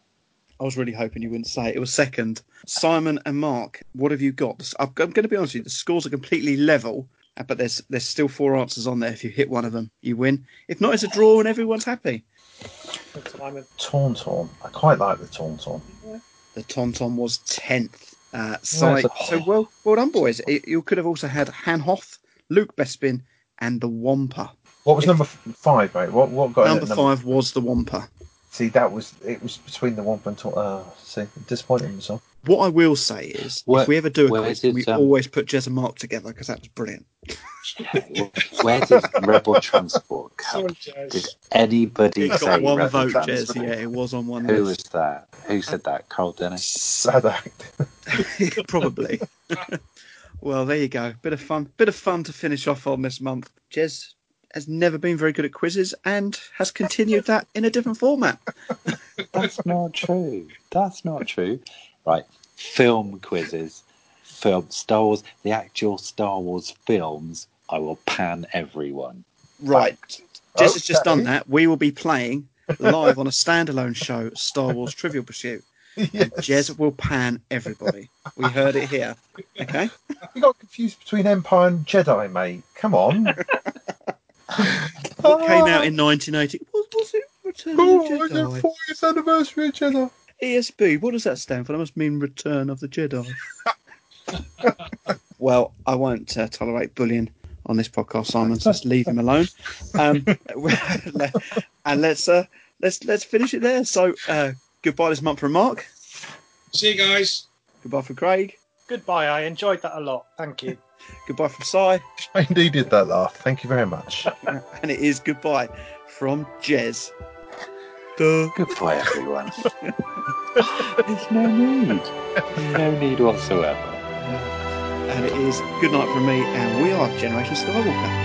I was really hoping you wouldn't say it. It was second. Simon and Mark, what have you got? I'm, I'm going to be honest with you. The scores are completely level, uh, but there's there's still four answers on there. If you hit one of them, you win. If not, it's a draw and everyone's happy. Simon. Tauntaun. I quite like the Tauntaun. The Tauntaun was tenth. Uh, so, that's a- so well well done, boys. It- you could have also had Han Hoth, Luke Bespin, and the Wampa. What was number five, mate? What what got in Number five was the Wampa. See, that was it was between the Wampa and Tauntaun. Uh, see, disappointing myself. What I will say is, Where- if we ever do a quiz, did, we um, always put Jez and Mark together because that was brilliant. [laughs] Where did Rebel Transport come? Sorry, Did anybody It say got one Rebel vote, Transport? Jez. Yeah, it was on one Who was that? Who said that? Carl Dennis? Sad act. [laughs] Probably. [laughs] well, there you go. Bit of fun. Bit of fun to finish off on this month. Jez has never been very good at quizzes and has continued that in a different format. [laughs] That's not true. That's not true. Right. Film quizzes. Film Star Wars, the actual Star Wars films I will pan everyone. Right. Jez has just done that. We will be playing live on a standalone show, Star Wars Trivial Pursuit. And Jez will pan everybody. We heard it here. Okay? [laughs] You got confused between Empire and Jedi, mate. Come on. [laughs] [laughs] What came out in 1980? What was it? Return Oh, of the it's the Jedi. 40th anniversary of Jedi. ESB, what does that stand for? That must mean Return of the Jedi. [laughs] well, I won't uh, tolerate bullying on this podcast, Simon. So just leave him alone. Um, [laughs] and let's uh, let's let's finish it there. So uh, goodbye this month from Mark. See you guys. Goodbye from Craig. Goodbye. I enjoyed that a lot. Thank you. Goodbye from Si. I indeed did that laugh. Thank you very much. [laughs] and it is goodbye from Jez. Goodbye, everyone. [laughs] There's no need. No need whatsoever. And it is good night from me, and we are Generation Skywalker.